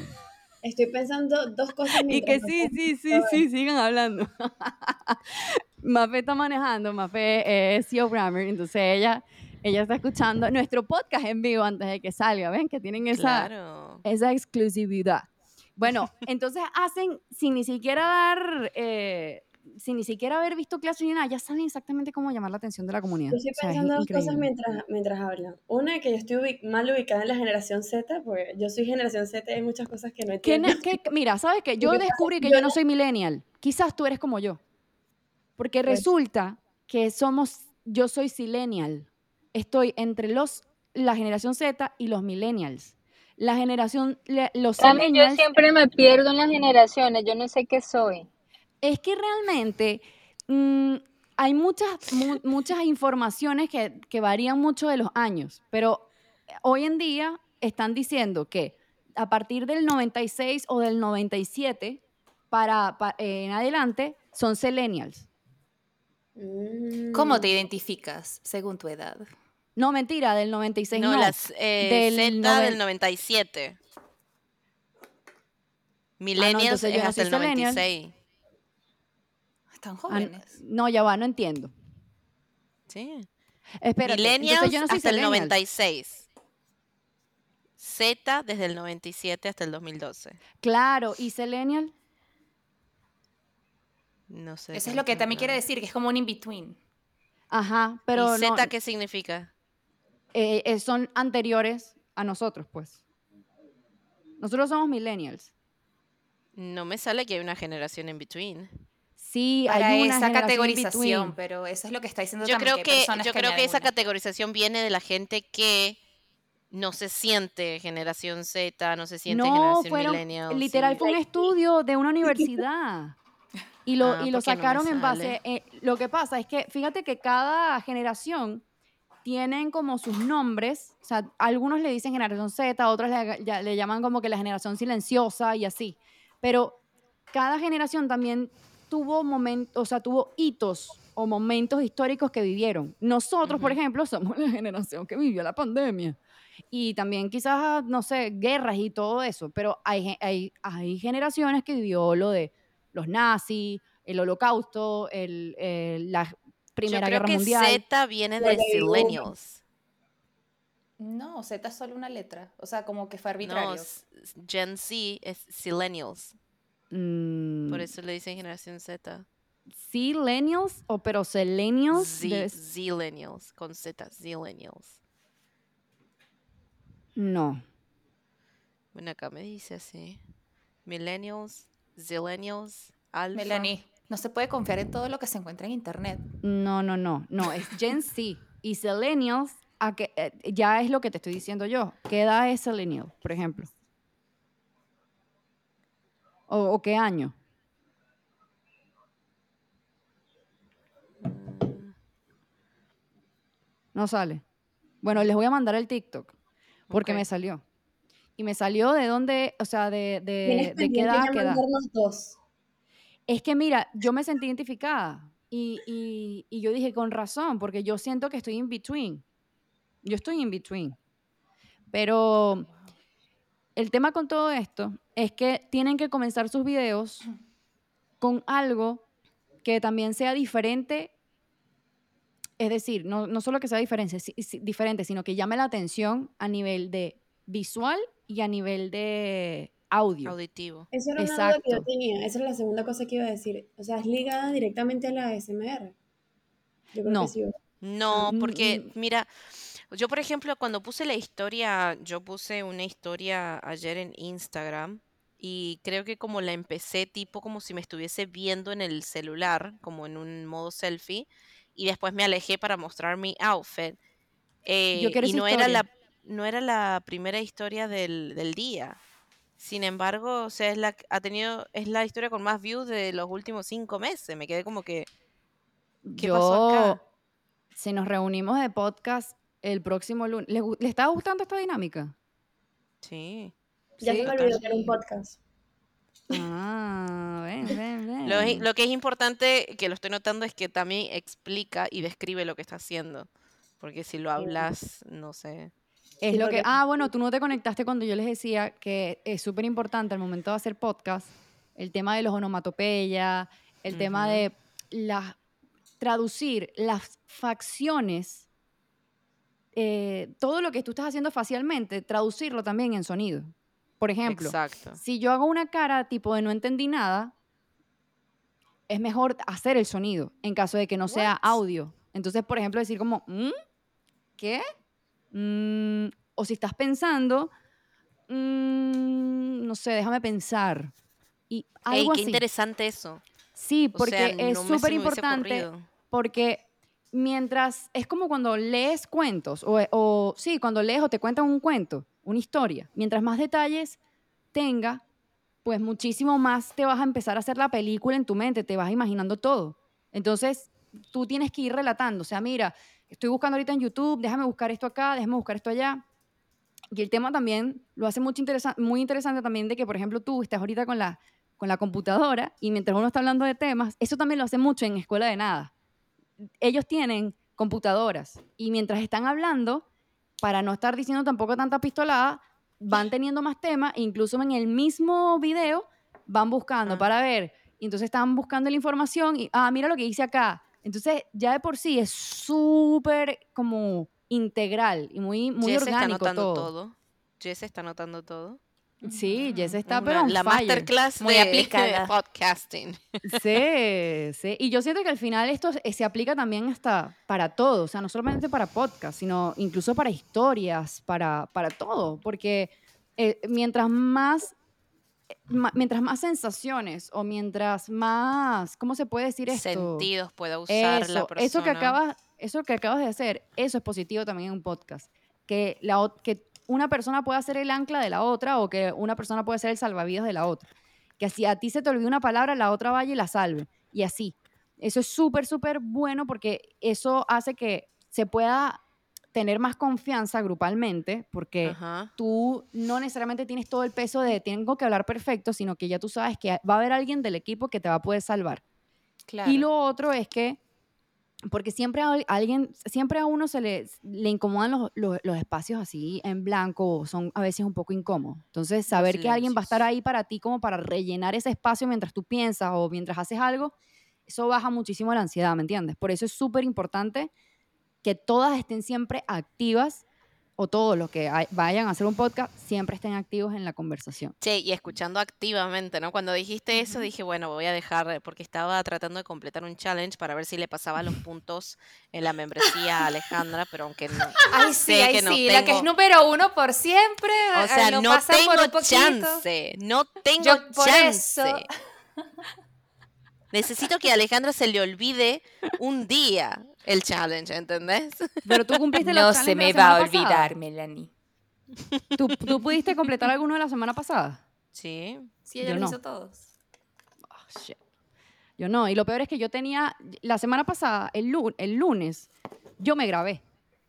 Estoy pensando dos cosas Y que sí, sí, sí, sí, sigan hablando. Mafe está manejando, Mafe es CEO Grammar, entonces ella, ella está escuchando nuestro podcast en vivo antes de que salga, ¿ven? Que tienen esa, Claro. esa exclusividad. Bueno, entonces hacen, sin ni siquiera dar, eh, sin ni siquiera haber visto clase ni nada, ya saben exactamente cómo llamar la atención de la comunidad. Yo estoy O sea, es pensando dos cosas mientras, mientras hablan. Una, que yo estoy ubi- mal ubicada en la generación Z, porque yo soy generación Z y hay muchas cosas que no ¿Qué entiendo. ne- qué- mira, ¿sabes qué? Yo que pasa descubrí es que yo yo no- soy millennial. Quizás tú eres como yo. Porque Pues- resulta que somos, yo soy silenial. Estoy entre los, la generación Z y los millennials. La generación, los Cami, yo siempre me pierdo en las generaciones, yo no sé qué soy. es que realmente mm, hay muchas, mu- muchas informaciones que, que varían mucho de los años, pero hoy en día están diciendo que a partir del 96 o del 97 para, pa- eh, en adelante son millennials. ¿Cómo te Mm, identificas según tu edad? No, mentira, del 96 no. No, las eh, del Z del 97. Millennials Ah, yo es hasta el millennial. 96. Están Ah, jóvenes. no, ya va, no entiendo. Sí. Espérate, Millennials entonces yo no soy hasta el millennial. 96. Z desde el 97 hasta el 2012. Claro, y Selenial, No sé. Eso es lo que también quiere decir, que es como un in-between. ajá, pero ¿Y no, Z qué significa? eh, eh, son anteriores a nosotros, pues. Nosotros somos millennials. No me sale que hay una generación in between. Sí, Para hay una esa generación categorización, in-between. pero eso es lo que está diciendo Yo también, creo que, que, yo creo que esa categorización viene de la gente que no se siente generación Z, no se siente No, generación fueron, millennial. literal sí. fue un estudio de una universidad. Y lo, Ah, y lo porque no sacaron en base, eh, lo que pasa es que fíjate que cada generación tienen como sus nombres, o sea, algunos le dicen generación Z, otros le, ya- le llaman como que la generación silenciosa y así, pero cada generación también tuvo momentos, o sea, tuvo hitos o momentos históricos que vivieron. Nosotros, por Ujú. ejemplo, somos la generación que vivió la pandemia. Y también quizás, no sé, guerras y todo eso, pero hay, hay, hay generaciones que vivió lo de los nazis, el holocausto, el, el- la Yo Primera creo Guerra que Mundial. Z viene de. Millennials. No, Z es solo una letra. O sea, como que fue No, arbitrario. s- Gen Z es Sillennials. Mm, Por eso le dicen generación Z. Zillennials o pero Selenials. Z, Zillennials, con Z, Zillennials. No. Bueno, acá me dice así. Millennials, Zillennials, Alpha. Melanie, no se puede confiar en todo lo que se encuentra en internet. No, no, no, no, es Gen Z. Y Selenials, a que, eh, ya es lo que te estoy diciendo yo. ¿Qué edad es Selenial, por ejemplo? ¿O, o qué año? No sale. Bueno, les voy a mandar el TikTok porque me salió. Y me salió de dónde, o sea, de, de, de qué edad, ya a qué edad. mandarnos dos. Es que mira, yo me sentí identificada y, y- y yo dije con razón, porque yo siento que estoy in between. Yo estoy in between. Pero el tema con todo esto es que tienen que comenzar sus videos con algo que también sea diferente. Es decir, no, no solo que sea diferente, diferente, sino que llame la atención a nivel de visual y a nivel de audio. Auditivo. Esa era una duda que yo Exacto. tenía. Esa era la segunda cosa que iba a decir. O sea, es ligada directamente a la ASMR. Yo creo No. que sí. No, Mm, porque mm. mira, yo por ejemplo cuando puse la historia, yo puse una historia ayer en Instagram y creo que como la empecé tipo como si me estuviese viendo en el celular, como en un modo selfie, y después me alejé para mostrar mi outfit. eh, quiero y no era historia. la, no era la primera historia del, del día. Sin embargo, o sea, es la, ha tenido, es la historia con más views de los últimos cinco meses. Me quedé como que, ¿Qué pasó acá? Yo, si nos reunimos de podcast el próximo lunes, ¿les, gu- les está gustando esta dinámica? sí. Ya Sí, se me olvidó que era un podcast. Ah, ven, ven, ven. Lo, es- lo que es importante, que lo estoy notando, es que también explica y describe lo que está haciendo. Porque si lo hablas, no sé. Es lo que, ah, bueno, tú no te conectaste cuando yo les decía que es súper importante al momento de hacer podcast, el tema de los onomatopeya, el tema de las traducir las facciones, eh, todo lo que tú estás haciendo facialmente, traducirlo también en sonido. Por ejemplo, Exacto. si yo hago una cara tipo de no entendí nada, es mejor hacer el sonido en caso de que no sea audio. Entonces, por ejemplo, decir como, "¿Mm? ¿qué? Mm", o si estás pensando, "Mm, no sé, déjame pensar. Y Ey, algo qué así. interesante eso. Sí, O porque sea, es no súper importante porque mientras es como cuando lees cuentos o, o sí, cuando lees o te cuentan un cuento, una historia, mientras más detalles tenga, pues muchísimo más te vas a empezar a hacer la película en tu mente, te vas imaginando todo. Entonces, tú tienes que ir relatando, o sea, mira, estoy buscando ahorita en YouTube, déjame buscar esto acá, déjame buscar esto allá. Y el tema también lo hace mucho interesa- muy interesante también de que, por ejemplo, tú estás ahorita con la, con la computadora y mientras uno está hablando de temas, eso también lo hace mucho en Escuela de Nada. Ellos tienen computadoras y mientras están hablando, para no estar diciendo tampoco tanta pistolada, van teniendo más temas e incluso en el mismo video van buscando Ah. para ver. Entonces están buscando la información y, ah, mira lo que dice acá. Entonces, ya de por sí es súper como integral y muy, muy Jess está orgánico anotando todo. todo. Jess está anotando todo. Sí, Jess está Una- pero la fire. masterclass Muy de, aplicada. de podcasting. Sí, sí. Y yo siento que al final esto se- aplica también hasta para todo, o sea, no solamente para podcast, sino incluso para historias, para, para todo, porque eh, mientras más mientras más sensaciones o mientras más, ¿cómo se puede decir esto? Sentidos pueda usar la Eso, persona. eso que acabas, eso que acabas de hacer, eso es positivo también en un podcast. Que, la, que una persona pueda ser el ancla de la otra o que una persona puede ser el salvavidas de la otra. Que si a ti se te olvida una palabra, la otra vaya y la salve. Y así. Eso es súper, súper bueno porque eso hace que se pueda tener más confianza grupalmente porque Ajá. tú no necesariamente tienes todo el peso de tengo que hablar perfecto, sino que ya tú sabes que va a haber alguien del equipo que te va a poder salvar. Claro. Y lo otro es que, porque siempre a al- alguien, siempre a uno se le, le incomodan los, los- los espacios así en blanco, son a veces un poco incómodos. Entonces, saber que alguien va a estar ahí para ti como para rellenar ese espacio mientras tú piensas o mientras haces algo, eso baja muchísimo la ansiedad, ¿me entiendes? Por eso es súper importante que todas estén siempre activas o todos los que hay- vayan a hacer un podcast siempre estén activos en la conversación. Che, y escuchando activamente, ¿no? Cuando dijiste eso, dije, bueno, voy a dejar, porque estaba tratando de completar un challenge para ver si le pasaba los puntos en la membresía a Alejandra, pero aunque no. Ay, sí, sé ay, que no sí, la que es número uno por siempre. O sea, no tengo chance, no tengo Yo por chance. eso- Necesito que a Alejandra se le olvide un día el challenge, ¿entendés? Pero tú cumpliste los No se de la me va a semana pasada. olvidar, Melanie. ¿Tú, tú pudiste completar alguno de la semana pasada? Sí. Sí, ella Yo los no. hizo todos. Oh, shit. Yo no, y lo peor es que yo tenía, la semana pasada, el, lu- el lunes, yo me grabé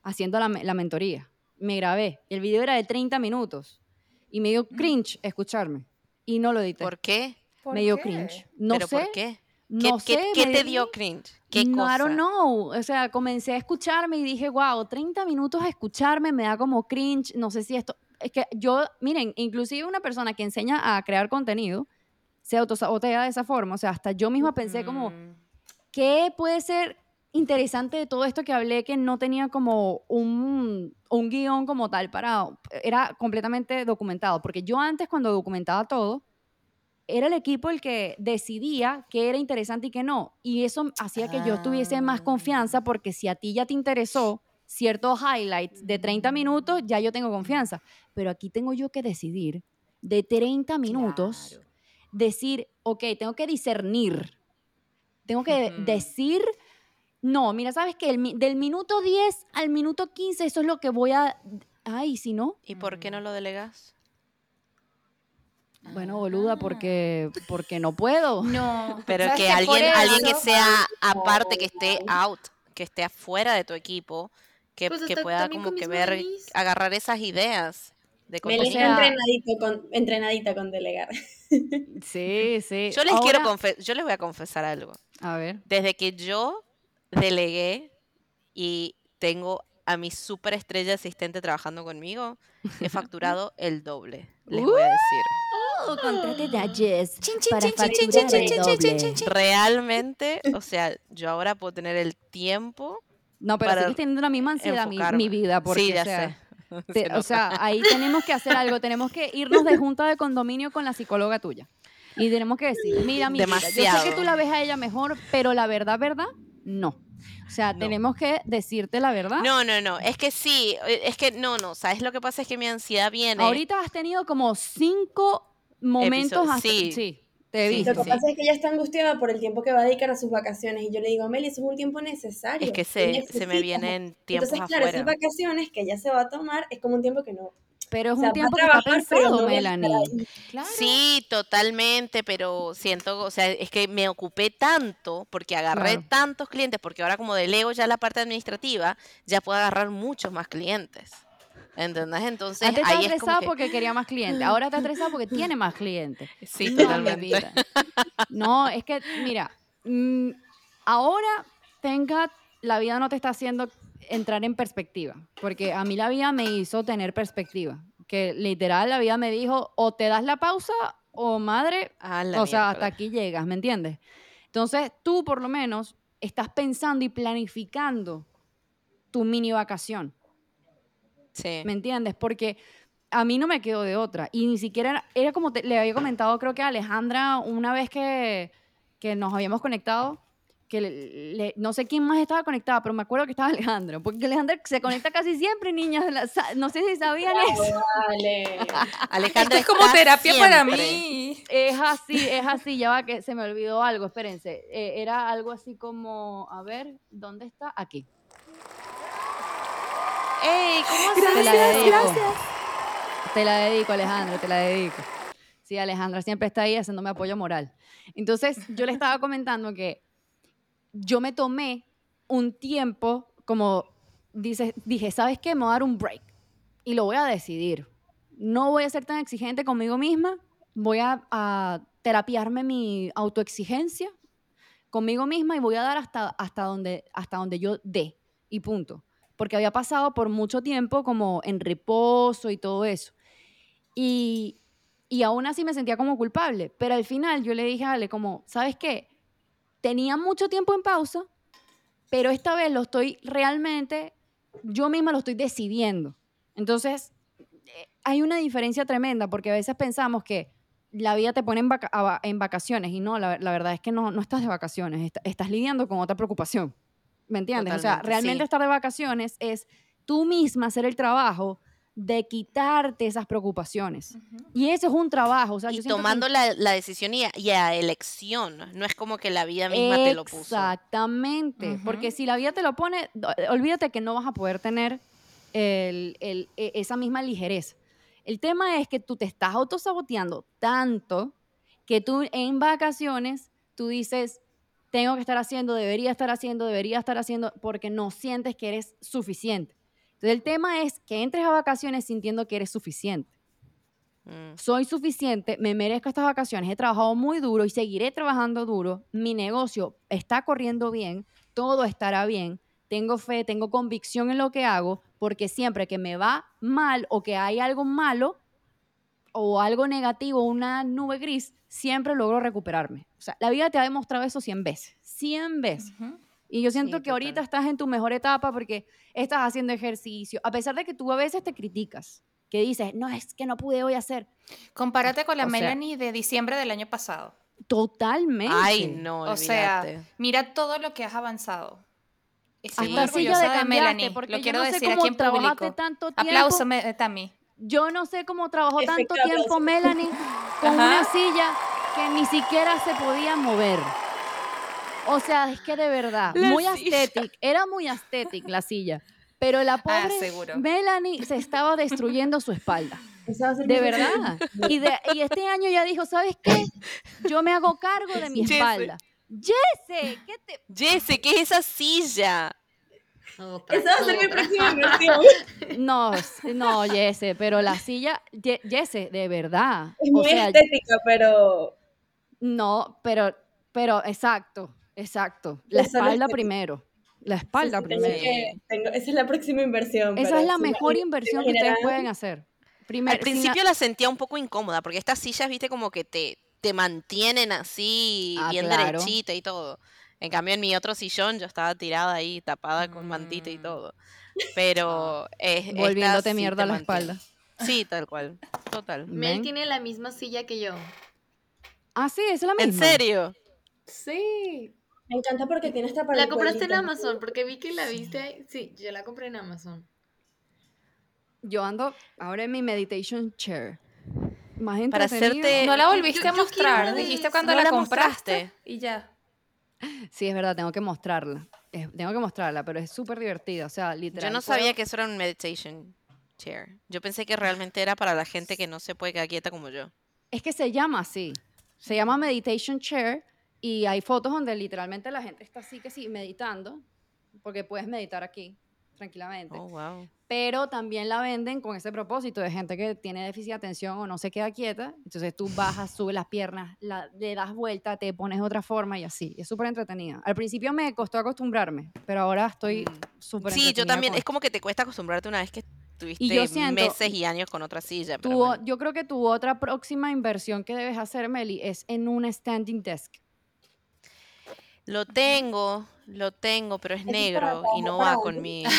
haciendo la, la mentoría. Me grabé. El video era de 30 minutos y me dio cringe escucharme y no lo edité. ¿Por qué? me dio cringe. No ¿Pero sé. por qué? No ¿Qué, sé. qué te di- dio cringe? ¿Qué no, cosa? I don't know. O sea, comencé a escucharme y dije, wow, 30 minutos a escucharme me da como cringe. No sé si esto. Es que yo, miren, inclusive una persona que enseña a crear contenido se autosabotea de esa forma. O sea, hasta yo misma pensé como, Mm, ¿qué puede ser interesante de todo esto que hablé que no tenía como un, un guion como tal para... Era completamente documentado. Porque yo antes cuando documentaba todo, era el equipo el que decidía qué era interesante y qué no. Y eso hacía que yo tuviese más confianza porque si a ti ya te interesó ciertos highlights de 30 minutos, ya yo tengo confianza. Pero aquí tengo yo que decidir de 30 minutos, Claro. decir, ok, tengo que discernir. Tengo que decir, no, mira, sabes que del minuto 10 al minuto 15, eso es lo que voy a... Ay, si no, ¿Y por qué no lo delegas? Bueno, boluda, porque, porque no puedo. No. Pero ¿sabes que alguien, alguien que sea aparte, que esté out, que esté afuera de tu equipo, que, Pues que pueda como que ver, agarrar esas ideas de contenido. está sea- entrenadito con, entrenadita con delegar. Sí, sí. Yo les quiero Ahora- confe- yo les voy a confesar algo. A ver. Desde que yo delegué y tengo a mi superestrella asistente trabajando conmigo, he facturado el doble. Les voy a decir. Oh, contrate Jess para facturar el doble. Realmente, o sea, yo ahora puedo tener el tiempo. No, pero para sigues teniendo la misma ansiedad, mi, enfocarme. mi vida, porque, sí, ya o sea, sé. te- Se o nota. sea, ahí tenemos que hacer algo, tenemos que irnos de junta de condominio con la psicóloga tuya. Y tenemos que decir, mira, mi vida, yo sé que Demasiado. tú la ves a ella mejor, pero la verdad, verdad, no. O sea, No. tenemos que decirte la verdad. No, no, no, es que sí, es que no, no, ¿sabes lo que pasa? Es que mi ansiedad viene. Ahorita has tenido como cinco momentos Episo- hasta- sí. sí, te he Sí, visto. Lo que pasa es que ella está angustiada por el tiempo que va a dedicar a sus vacaciones. Y yo le digo, Meli, eso es un tiempo necesario. es que se, se me necesitas". vienen tiempos Entonces, claro, afuera. esas vacaciones que ella se va a tomar es como un tiempo que no. Pero es o sea, un tiempo va que está trabajar, pensado, no va a estar Melanie. Claro. Sí, totalmente, pero siento, o sea, es que me ocupé tanto porque agarré Claro. tantos clientes, porque ahora como delego ya la parte administrativa, ya puedo agarrar muchos más clientes. ¿Entendés? Entonces, Antes estaba ahí es como estresada que... porque quería más clientes. Ahora está estresada porque tiene más clientes. Sí, No, totalmente. vida. No, es que, mira, mm, ahora tenga, la vida no te está haciendo entrar en perspectiva, porque a mí la vida me hizo tener perspectiva, que literal la vida me dijo, o te das la pausa o madre, Ah, o sea, hasta aquí llegas, ¿me entiendes? Entonces, tú por lo menos estás pensando y planificando tu mini vacación. Sí. ¿Me entiendes? Porque a mí no me quedó de otra. Y ni siquiera era, era como te- le había comentado, creo que a Alejandra, una vez que, que nos habíamos conectado, que le- le- no sé quién más estaba conectada, pero me acuerdo que estaba Alejandra. Porque Alejandra se conecta casi siempre, niñas. de la no sé si sabían eso. Vale. Alejandra Esto es como terapia para mí. Es así, es así. Ya va que se me olvidó algo, espérense. Eh, era algo así como, a ver, ¿dónde está? Aquí. ¡Ey! ¿Cómo Te la dedico. Te la dedico, Alejandra, te la dedico. Sí, Alejandra siempre está ahí haciéndome apoyo moral. Entonces, yo le estaba comentando que yo me tomé un tiempo, como dice, dije, ¿sabes qué? Me voy a dar un break y lo voy a decidir. No voy a ser tan exigente conmigo misma, voy a, a terapiarme mi autoexigencia conmigo misma y voy a dar hasta, hasta, donde, hasta donde yo dé y punto. Porque había pasado por mucho tiempo como en reposo y todo eso. Y, y aún así me sentía como culpable. Pero al final yo le dije a Ale como, ¿sabes qué? Tenía mucho tiempo en pausa, pero esta vez lo estoy realmente, yo misma lo estoy decidiendo. Entonces, eh, hay una diferencia tremenda porque a veces pensamos que la vida te pone en, vacaciones y no, la, verdad es que no, no estás de vacaciones, est- estás lidiando con otra preocupación. ¿Me entiendes? o sea, realmente sí. estar de vacaciones es tú misma hacer el trabajo de quitarte esas preocupaciones. Y eso es un trabajo. O sea, yo Y que- tomando la, la decisión y a, y a elección. No es como que la vida misma te lo puso. Exactamente, porque si la vida te lo pone, do- olvídate que no vas a poder tener el- el- e- esa misma ligereza. El tema es que tú te estás autosaboteando tanto que tú en vacaciones tú dices, tengo que estar haciendo, debería estar haciendo, debería estar haciendo, porque no sientes que eres suficiente. Entonces el tema es que entres a vacaciones sintiendo que eres suficiente Mm. soy suficiente, me merezco estas vacaciones, he trabajado muy duro y seguiré trabajando duro, mi negocio está corriendo bien, todo estará bien, tengo fe, tengo convicción en lo que hago, porque siempre que me va mal o que hay algo malo o algo negativo, una nube gris, siempre logro recuperarme. Sea, la vida te ha demostrado eso 100 veces, 100 veces. Y yo siento Sí, que ahorita total. estás en tu mejor etapa porque estás haciendo ejercicio, a pesar de que tú a veces te criticas, que dices, no, es que no pude hoy hacer. Compárate con la O sea- Melanie de diciembre del año pasado. Totalmente. Ay, no, O sea, mira todo lo que has avanzado. Estoy Hasta silla orgullosa de Melanie. porque Lo yo quiero no sé decir cómo aquí en trabajaste público. tanto tiempo. Aplauso, Tami. Yo no sé cómo trabajó tanto tiempo. Melanie con Ajá. una silla que ni siquiera se podía mover. O sea, es que de verdad, La muy estética, era muy estética la silla, pero la pobre Ah, seguro. Melanie se estaba destruyendo su espalda. De verdad. Y, de- y este año ya dijo, ¿sabes qué? Yo me hago cargo de mi Jesse. espalda. Jesse, ¿qué te...? Jesse, ¿qué es esa silla? Otra, Esa va a ser mi próxima. No, no, Jesse, pero la silla, Jesse, de verdad. Es O muy sea, estética, pero no, pero, pero, exacto, exacto. La Es solo espalda primero. La espalda Sí, sí, tengo primero. que- tengo- esa es la próxima inversión. Esa es la mejor inversión que ustedes pueden hacer. Primero, Al principio la sentía un poco incómoda, porque estas sillas, viste, como que te, te mantienen así, Ah, bien claro. derechita y todo. En cambio, en mi otro sillón yo estaba tirada ahí, tapada con mantita y Mm. todo. Pero es, esta volviéndote mierda a la mantiene. espalda. Sí, tal cual. Total. Mel tiene la misma silla que yo. Ah, sí, es la ¿En misma. serio? Sí. Me encanta porque tiene esta para La compraste en. Amazon porque vi que la viste ahí. Sí, yo la compré en Amazon. Yo ando ahora en mi meditation chair. Más Para entretenido. hacerte- No la volviste yo a mostrar. Dijiste cuando No la, la compraste y ya. Sí, es verdad, tengo que mostrarla. Es- tengo que mostrarla, pero es súper divertida. O sea, literal. Yo no puedo- sabía que eso era un meditation chair. Yo pensé que realmente era para la gente que no se puede quedar quieta como yo. Es que se llama así. Se llama meditation chair y hay fotos donde literalmente la gente está así que sí, meditando, porque puedes meditar aquí tranquilamente. Oh, wow. Pero también la venden con ese propósito de gente que tiene déficit de atención o no se queda quieta. Entonces tú bajas, subes las piernas, la- le das vuelta, te pones de otra forma y así. Es súper entretenida. Al principio me costó acostumbrarme, pero ahora estoy súper Sí, yo también. con Es como que te cuesta acostumbrarte una vez que tuviste yo siento- meses y años con otra silla. pero Tu- bueno. Yo creo que tu otra próxima inversión que debes hacer, Meli, es en un standing desk. Lo tengo, lo tengo, pero es negro y no va para con mi...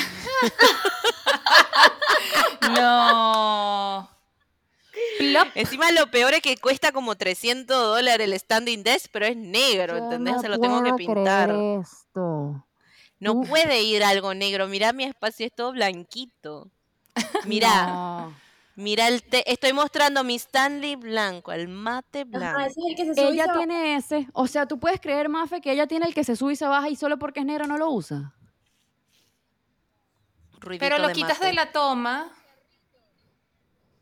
No. Plop. Encima lo peor es que cuesta como 300 dólares el standing desk, pero es negro, ¿entendés? Se lo tengo que pintar. Esto. No puede ir algo negro. Mirá mi espacio, es todo blanquito. Mirá, No. mira el té. Estoy mostrando mi Stanley blanco, el mate blanco. Ajá, ese es el que se sube y Ella se baja. tiene ese. O sea, tú puedes creer, Mafe, que ella tiene el que se sube y se baja y solo porque es negro no lo usa. Ruidito Pero lo de quitas mate. de la toma.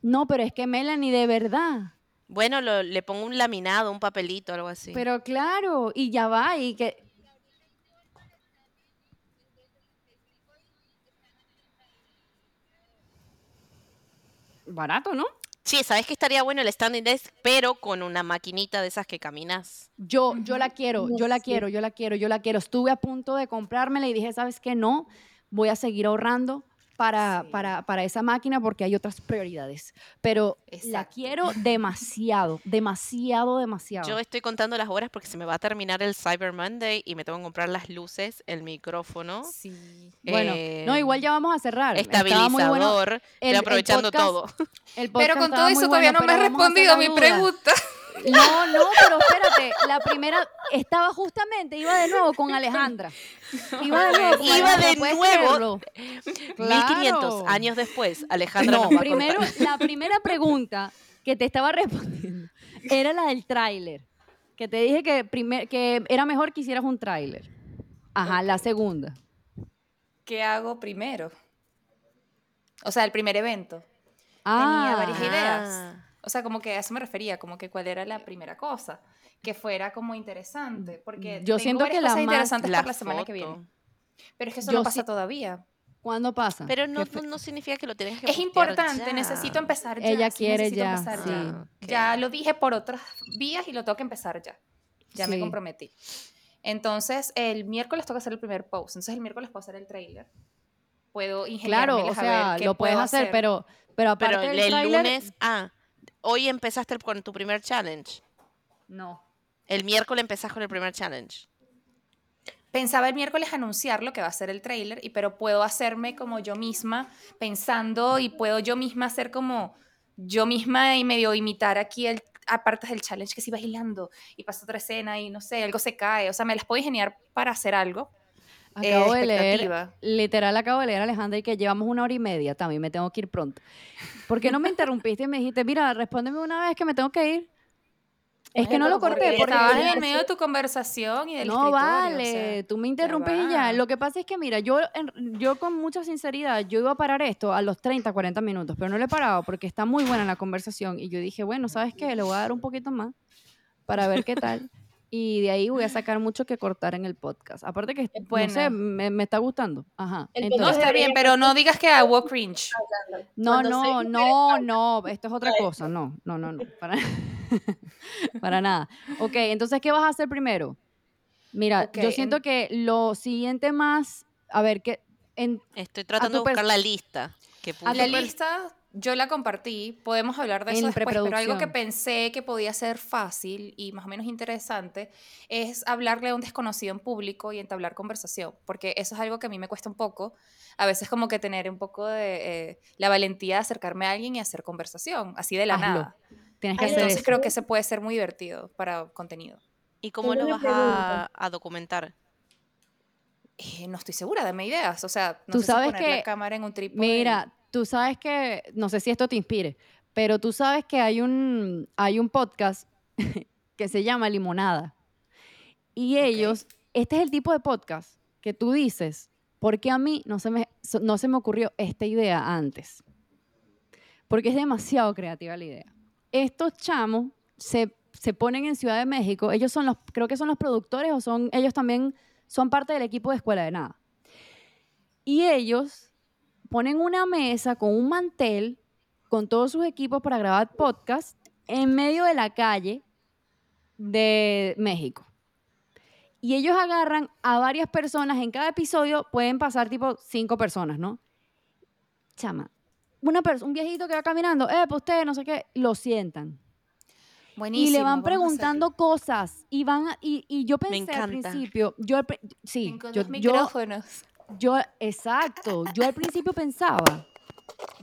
No, pero es que Melanie, de verdad. Bueno, lo- le pongo un laminado, un papelito, algo así. Pero claro, y ya va, y que. Barato, ¿no? Sí, ¿sabes que estaría bueno el standing desk, pero con una maquinita de esas que caminas? Yo, yo la quiero, yo la Sí. quiero, yo la quiero, yo la quiero. Estuve a punto de comprármela y dije, ¿sabes qué? No, voy a seguir ahorrando para, Sí. para, para esa máquina porque hay otras prioridades. Pero la Exacto. quiero demasiado, demasiado, demasiado. Yo estoy contando las horas porque se me va a terminar el Cyber Monday y me tengo que comprar las luces, el micrófono, Sí. bueno, no, eh, igual ya vamos a cerrar. Estaba muy bueno. estabilizador. El- estoy el aprovechando podcast- todo. El Pero con todo eso todavía no me has respondido a mi la pregunta. No, no, pero espérate, la primera estaba justamente, iba de nuevo con Alejandra. Iba de nuevo con Iba Alejandra, de ¿puedes nuevo. creerlo? 1500 Claro. años después, Alejandra No, nos va a primero, la primera pregunta que te estaba respondiendo era la del tráiler. Que te dije que, primer, que era mejor que hicieras un tráiler. Ajá, la segunda. ¿Qué hago primero? O sea, el primer evento. Ah, varias ideas. O sea, como que a eso me refería, como que cuál era la primera cosa. Que fuera como interesante. Porque Yo tengo siento que varias la cosas más- interesantes La para la semana que foto. viene. Pero es que eso Yo no pasa sí- todavía. ¿Cuándo pasa? Pero no, ¿Qué fe- no, no significa que lo tienes que Es postear importante, ya. necesito empezar ya. Ella quiere necesito ya, empezar sí. ya. Ya lo dije por otras vías y lo tengo que empezar ya. Ya me Sí. comprometí. Entonces, el miércoles tengo que hacer el primer post. Entonces, el miércoles puedo hacer el trailer. Puedo Claro, ingeniármelas o a ver sea, qué lo puedes puedo hacer, pero, pero aparte Pero del el tráiler, lunes, ah, hoy empezaste con tu primer challenge. No. El miércoles empezás con el primer challenge. Pensaba el miércoles anunciar lo que va a ser el trailer, y, pero puedo hacerme como yo misma, pensando, y puedo yo misma hacer como yo misma y medio imitar aquí el aparte del challenge que sí bailando y pasa otra escena y no sé, algo se cae, o sea, me las puedo ingeniar para hacer algo. Eh, Acabo de leer, literal acabo de leer, Alejandra, y que llevamos una hora y media, también me tengo que ir pronto. ¿Por qué no me interrumpiste y me dijiste, mira, respóndeme una vez que me tengo que ir? Es que no lo corté porque porque... Estabas en el medio de tu conversación y del No, o vale, sea, tú me interrumpes y ya. Lo que pasa es que, mira, yo, en- yo con mucha sinceridad, yo iba a parar esto a los 30, 40 minutos, pero no lo he parado porque está muy buena la conversación. Y yo dije, bueno, ¿sabes qué? Le voy a dar un poquito más para ver qué tal. Y de ahí voy a sacar mucho que cortar en el podcast. Aparte que, Bueno. no sé, me, me está gustando. Ajá. El No, Entonces, está bien, pero no digas que hago cringe. no, Cuando no, no, no, esto es otra cosa. No, no, no, no. Para, para nada. Ok, entonces, ¿qué vas a hacer primero? Mira, yo siento en- que lo siguiente más a ver, que en, Estoy tratando de buscar la lista que. La lista yo la compartí, podemos hablar de En eso después, pero algo que pensé que podía ser fácil y más o menos interesante es hablarle a un desconocido en público y entablar conversación, porque eso es algo que a mí me cuesta un poco, a veces como que tener un poco de eh, la valentía de acercarme a alguien y hacer conversación, así de la Hazlo. nada. tienes que Ay, hacer Entonces eso. creo que ese puede ser muy divertido para contenido. ¿Y cómo lo vas a, a documentar? Eh, no estoy segura, dame ideas, o sea, no Tú sé si sabes poner que- la cámara en un trípode. Mira, tú sabes que, no sé si esto te inspire, pero tú sabes que hay un, hay un podcast que se llama Limonada. Y ellos, este es el tipo de podcast que tú dices, ¿por qué a mí no se me, no se me ocurrió esta idea antes? Porque es demasiado creativa la idea. Estos chamos se, se ponen en Ciudad de México, ellos son los, creo que son los productores o son, ellos también son parte del equipo de Escuela de Nada. Y ellos ponen una mesa con un mantel con todos sus equipos para grabar podcast en medio de la calle de México. Y ellos agarran a varias personas, en cada episodio pueden pasar tipo cinco personas, ¿no? Chama, una un viejito que va caminando, eh, pues usted, no sé qué, lo sientan. Y Buenísimo, le van preguntando cosas y van a- y, y yo pensé al encanta. principio, yo sí, Con yo, los yo, micrófonos. yo, exacto, yo al principio pensaba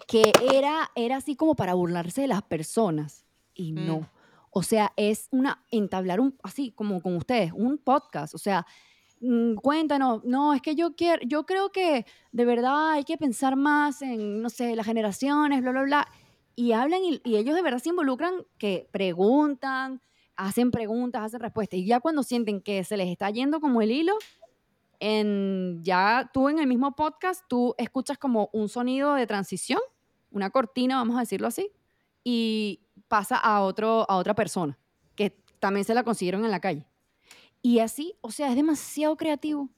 que era, era así como para burlarse de las personas y Mm. no. O sea, es una, entablar un, así como con ustedes, un podcast, o sea, mm, cuéntanos, no, es que yo quiero, yo creo que de verdad hay que pensar más en, no sé, las generaciones, bla, bla, bla, y hablan y, y ellos de verdad se involucran, que preguntan, hacen preguntas, hacen respuestas, y ya cuando sienten que se les está yendo como el hilo, en, ya tú en el mismo podcast, tú escuchas como un sonido de transición, una cortina, vamos a decirlo así, y pasa a, otro, a otra persona, que también se la consiguieron en la calle. Y así, o sea, es demasiado creativo.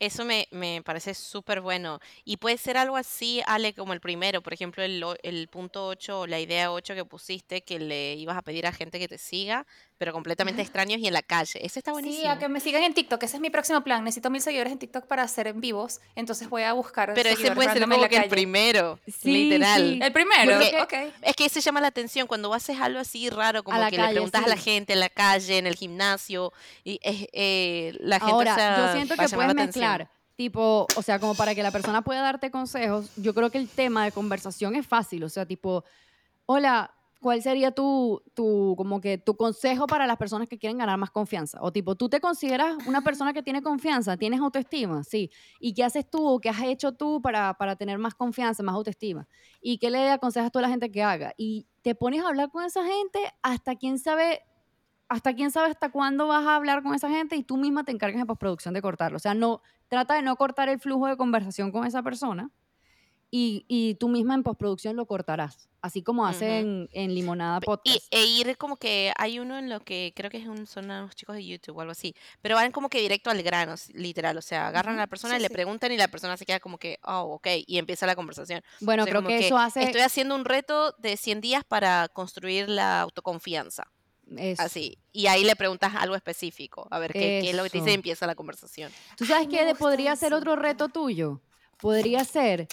Eso me, me parece súper bueno. Y puede ser algo así, Ale, como el primero, por ejemplo, el, el punto 8 o la idea 8 que pusiste, que le ibas a pedir a gente que te siga, pero completamente extraños y en la calle. Ese está buenísimo. Sí, a que me sigan en TikTok, ese es mi próximo plan. Necesito mil seguidores en TikTok para hacer en vivos, entonces voy a buscar Pero ese puede ser como que el primero, Sí, literal. sí. El primero, Porque- ok. Es que se llama la atención cuando haces algo así raro, como que calle, le preguntas a la sí. gente en la calle, en el gimnasio, y es, eh, la gente Ahora, se yo va- siento que puedes atención. mezclar, tipo, o sea, como para que la persona pueda darte consejos, yo creo que el tema de conversación es fácil, o sea, tipo, hola, ¿cuál sería tu, tu, como que tu consejo para las personas que quieren ganar más confianza? O tipo, ¿tú te consideras una persona que tiene confianza? ¿Tienes autoestima? Sí. ¿Y qué haces tú o qué has hecho tú para, para tener más confianza, más autoestima? ¿Y qué le aconsejas tú a la gente que haga? Y te pones a hablar con esa gente hasta quién sabe hasta quién sabe hasta cuándo vas a hablar con esa gente y tú misma te encargas en postproducción de cortarlo. O sea, no, trata de no cortar el flujo de conversación con esa persona y, y tú misma en postproducción lo cortarás, así como hacen en Limonada Y, Podcast. e ir como que hay uno en lo que creo que es un, son unos chicos de YouTube o algo así, pero van como que directo al grano, literal, o sea, agarran a la persona sí, y le preguntan y la persona se queda como que, oh, ok, y empieza la conversación. bueno, O sea, creo que eso hace Estoy haciendo un reto de 100 días para construir la autoconfianza, eso. así, y ahí le preguntas algo específico, a ver qué, qué es lo que te dice y empieza la conversación. ¿Tú sabes qué podría ser otro reto tuyo? Podría ser,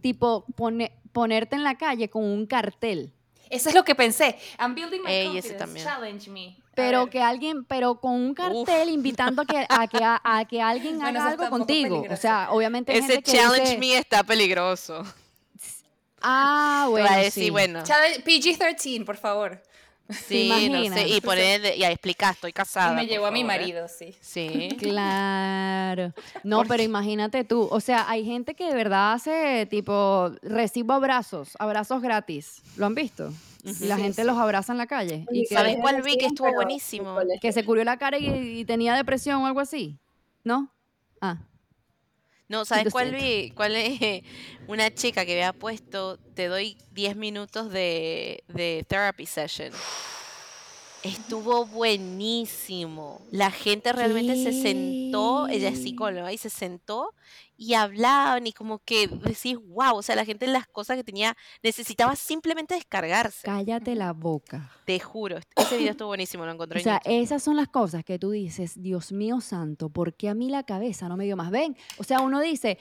tipo, pone- ponerte en la calle con un cartel. Eso es lo que pensé. I'm building my Ey, confidence. también. Challenge me. Pero que alguien, pero con un cartel invitando a que, a que, a, a que alguien Bueno, haga algo contigo. O sea, obviamente Ese gente que challenge dice, me está peligroso. Ah, bueno, decir, sí. bueno, Challenge- PG-13, por favor. Sí, no sé, y poner, y a explicar, estoy casada. Y me llevó a mi marido, sí. Sí. Claro. No, ¿Por pero imagínate tú. O sea, hay gente que de verdad hace tipo, recibo abrazos, abrazos gratis. ¿Lo han visto? Y la Sí, gente sí. los abraza en la calle. Y que, ¿Sabes cuál vi que estuvo buenísimo? que se curió la cara y, y tenía depresión o algo así. ¿No? Ah. No, ¿sabes cuál vi? ¿Cuál es? Una chica que había puesto, te doy 10 minutos de, de therapy session. Estuvo buenísimo. La gente realmente se sentó, ella es psicóloga, y se sentó y hablaban y como que decís, wow, o sea, la gente las cosas que tenía necesitaba simplemente descargarse. Cállate la boca. Te juro, ese video estuvo buenísimo, lo encontré O sea, esas son las cosas que tú dices, Dios mío santo, ¿por qué a mí la cabeza no me dio más? Ven, o sea, uno dice,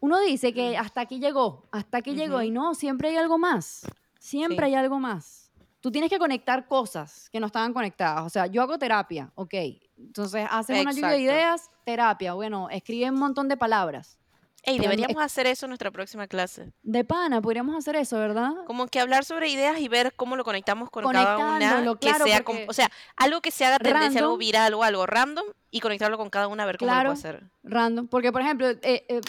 uno dice que hasta aquí llegó, hasta aquí llegó, y no, siempre hay algo más, siempre Sí. hay algo más. Tú tienes que conectar cosas que no estaban conectadas. O sea, yo hago terapia, ok. Entonces, haces una lluvia de ideas, terapia. Bueno, escribe un montón de palabras. Ey, deberíamos hacer eso en nuestra próxima clase. De pana, podríamos hacer eso, ¿verdad? Como que hablar sobre ideas y ver cómo lo conectamos con cada una. Que sea, o sea, algo que se haga tendencia, algo viral o algo random y conectarlo con cada una a ver cómo Claro. lo puede hacer. Random. Porque, por ejemplo, eh, eh,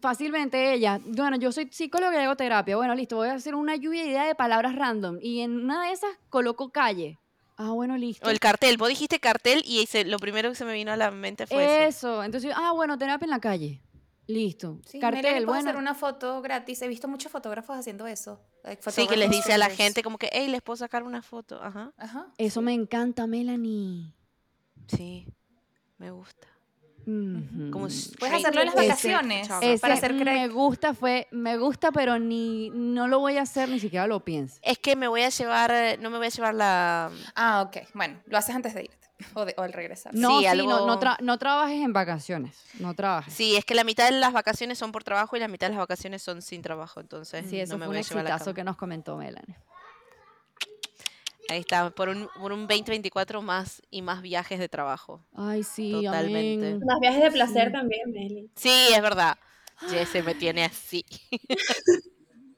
fácilmente ella, bueno, yo soy psicóloga y hago terapia. Bueno, listo, voy a hacer una lluvia de ideas de palabras random. Y en una de esas coloco calle. Ah, bueno, listo. O el cartel. Vos dijiste cartel y ese- lo primero que se me vino a la mente fue eso. Eso. Entonces, ah, bueno, terapia en la calle. Listo. Sí, Cartel, puede bueno. hacer una foto gratis. He visto muchos fotógrafos haciendo eso. like Sí, que les dice a la gente como que, hey, les puedo sacar una foto. Ajá. Ajá. Eso me encanta, Melanie. Sí, me gusta. Como s- Puedes hacerlo en las vacaciones. ese para hacer me cre- gusta fue, me gusta, pero ni no lo voy a hacer, ni siquiera lo pienso. Es que me voy a llevar, no me voy a llevar la... Ah, ok. Bueno, lo haces antes de irte. O, de- o al regresar. No, Sí, sí, no, no, algo- tra- no trabajes en vacaciones. No trabajes. Sí, es que la mitad de las vacaciones son por trabajo y la mitad de las vacaciones son sin trabajo, entonces Sí, eso no me fue voy un a llevar la exitazo que nos comentó Melanie. Ahí está, por un, por un 2024 más y más viajes de trabajo. Ay, sí, Totalmente. amén. Más viajes de placer Sí. también, Meli. Sí, es verdad. Jesse me tiene así.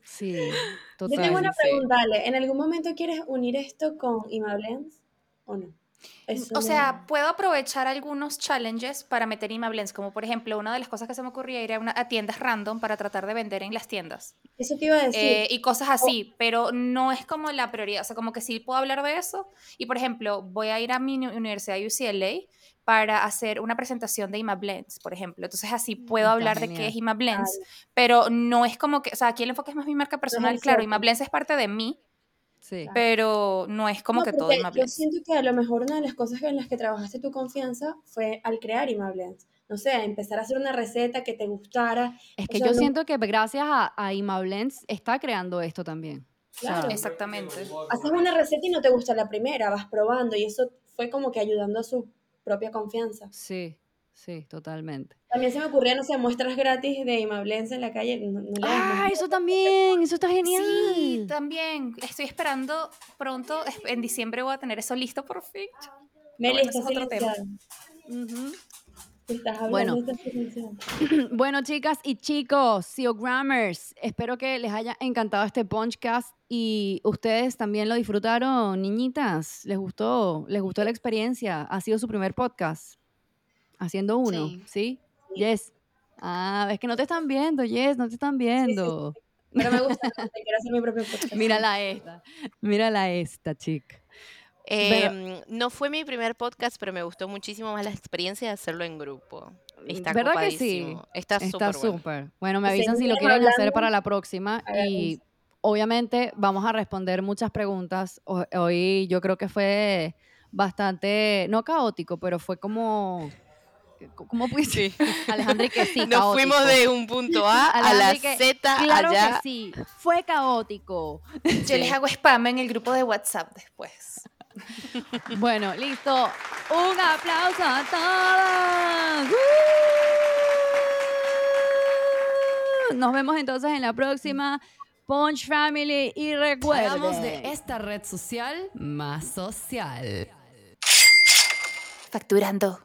Sí, Yo total. tengo una pregunta, Ale. ¿En algún momento quieres unir esto con Imablens o no? Eso O no- sea, puedo aprovechar algunos challenges para meter Imablens, como por ejemplo, una de las cosas que se me ocurría era ir a, una- a tiendas random para tratar de vender en las tiendas. eso te iba a decir. Eh, y cosas así, pero no es como la prioridad, o sea, como que sí puedo hablar de eso. Y por ejemplo, voy a ir a mi uni- universidad UCLA para hacer una presentación de ImaBlends, por ejemplo. Entonces así puedo Está hablar de qué es ImaBlends, pero no es como que, o sea, aquí el enfoque es más mi marca personal, el claro. ImaBlends es parte de mí, Sí. pero no es como No, que todo porque Yo ImaBlends. siento que a lo mejor una de las cosas en las que trabajaste tu confianza fue al crear Imablens. No sé, empezar a hacer una receta que te gustara. Es O que sea, yo no- siento que gracias a, a Imablends está creando esto también. O sea, Claro. Exactamente. Haces una receta y no te gusta la primera, vas probando y eso fue como que ayudando a su propia confianza. Sí, sí, totalmente. También se me ocurría, no sé, muestras gratis de Imablens en la calle. No, no Ah, eso también, eso está genial. Sí, también. Estoy esperando pronto, en diciembre voy a tener eso listo por fin. Meli, bueno, estás es otro tema. Estás hablando Bueno. Bueno, chicas y chicos, Grammers, espero que les haya encantado este Punchcast y ustedes también lo disfrutaron, niñitas. ¿Les gustó? ¿Les gustó la experiencia? ¿Ha sido su primer podcast? Haciendo uno, Sí. ¿sí? Yes. Ah, es que no te están viendo, Yes, no te están viendo. Pero me gusta, quiero hacer mi propio podcast. Mírala esta, mírala esta, chica. Em, no fue mi primer podcast, pero me gustó muchísimo más la experiencia de hacerlo en grupo. Está ¿Verdad que sí? copadísimo. Está súper bueno. súper. Bueno, me avisan si lo quieren hacer para la próxima y obviamente vamos a responder muchas preguntas. Ho- Hoy yo creo que fue bastante, no caótico, pero fue como, ¿cómo pudiste? Alejandra, y que sí, Nos fuimos de un punto A a la Alejandra, que, Z Claro allá. que sí, fue caótico. Yo les hago spam en el grupo de WhatsApp después. Bueno, listo. Un aplauso a todos. ¡Uh! Nos vemos entonces en la próxima Punch Family y recuerden. Hagamos de esta red social más social. Facturando.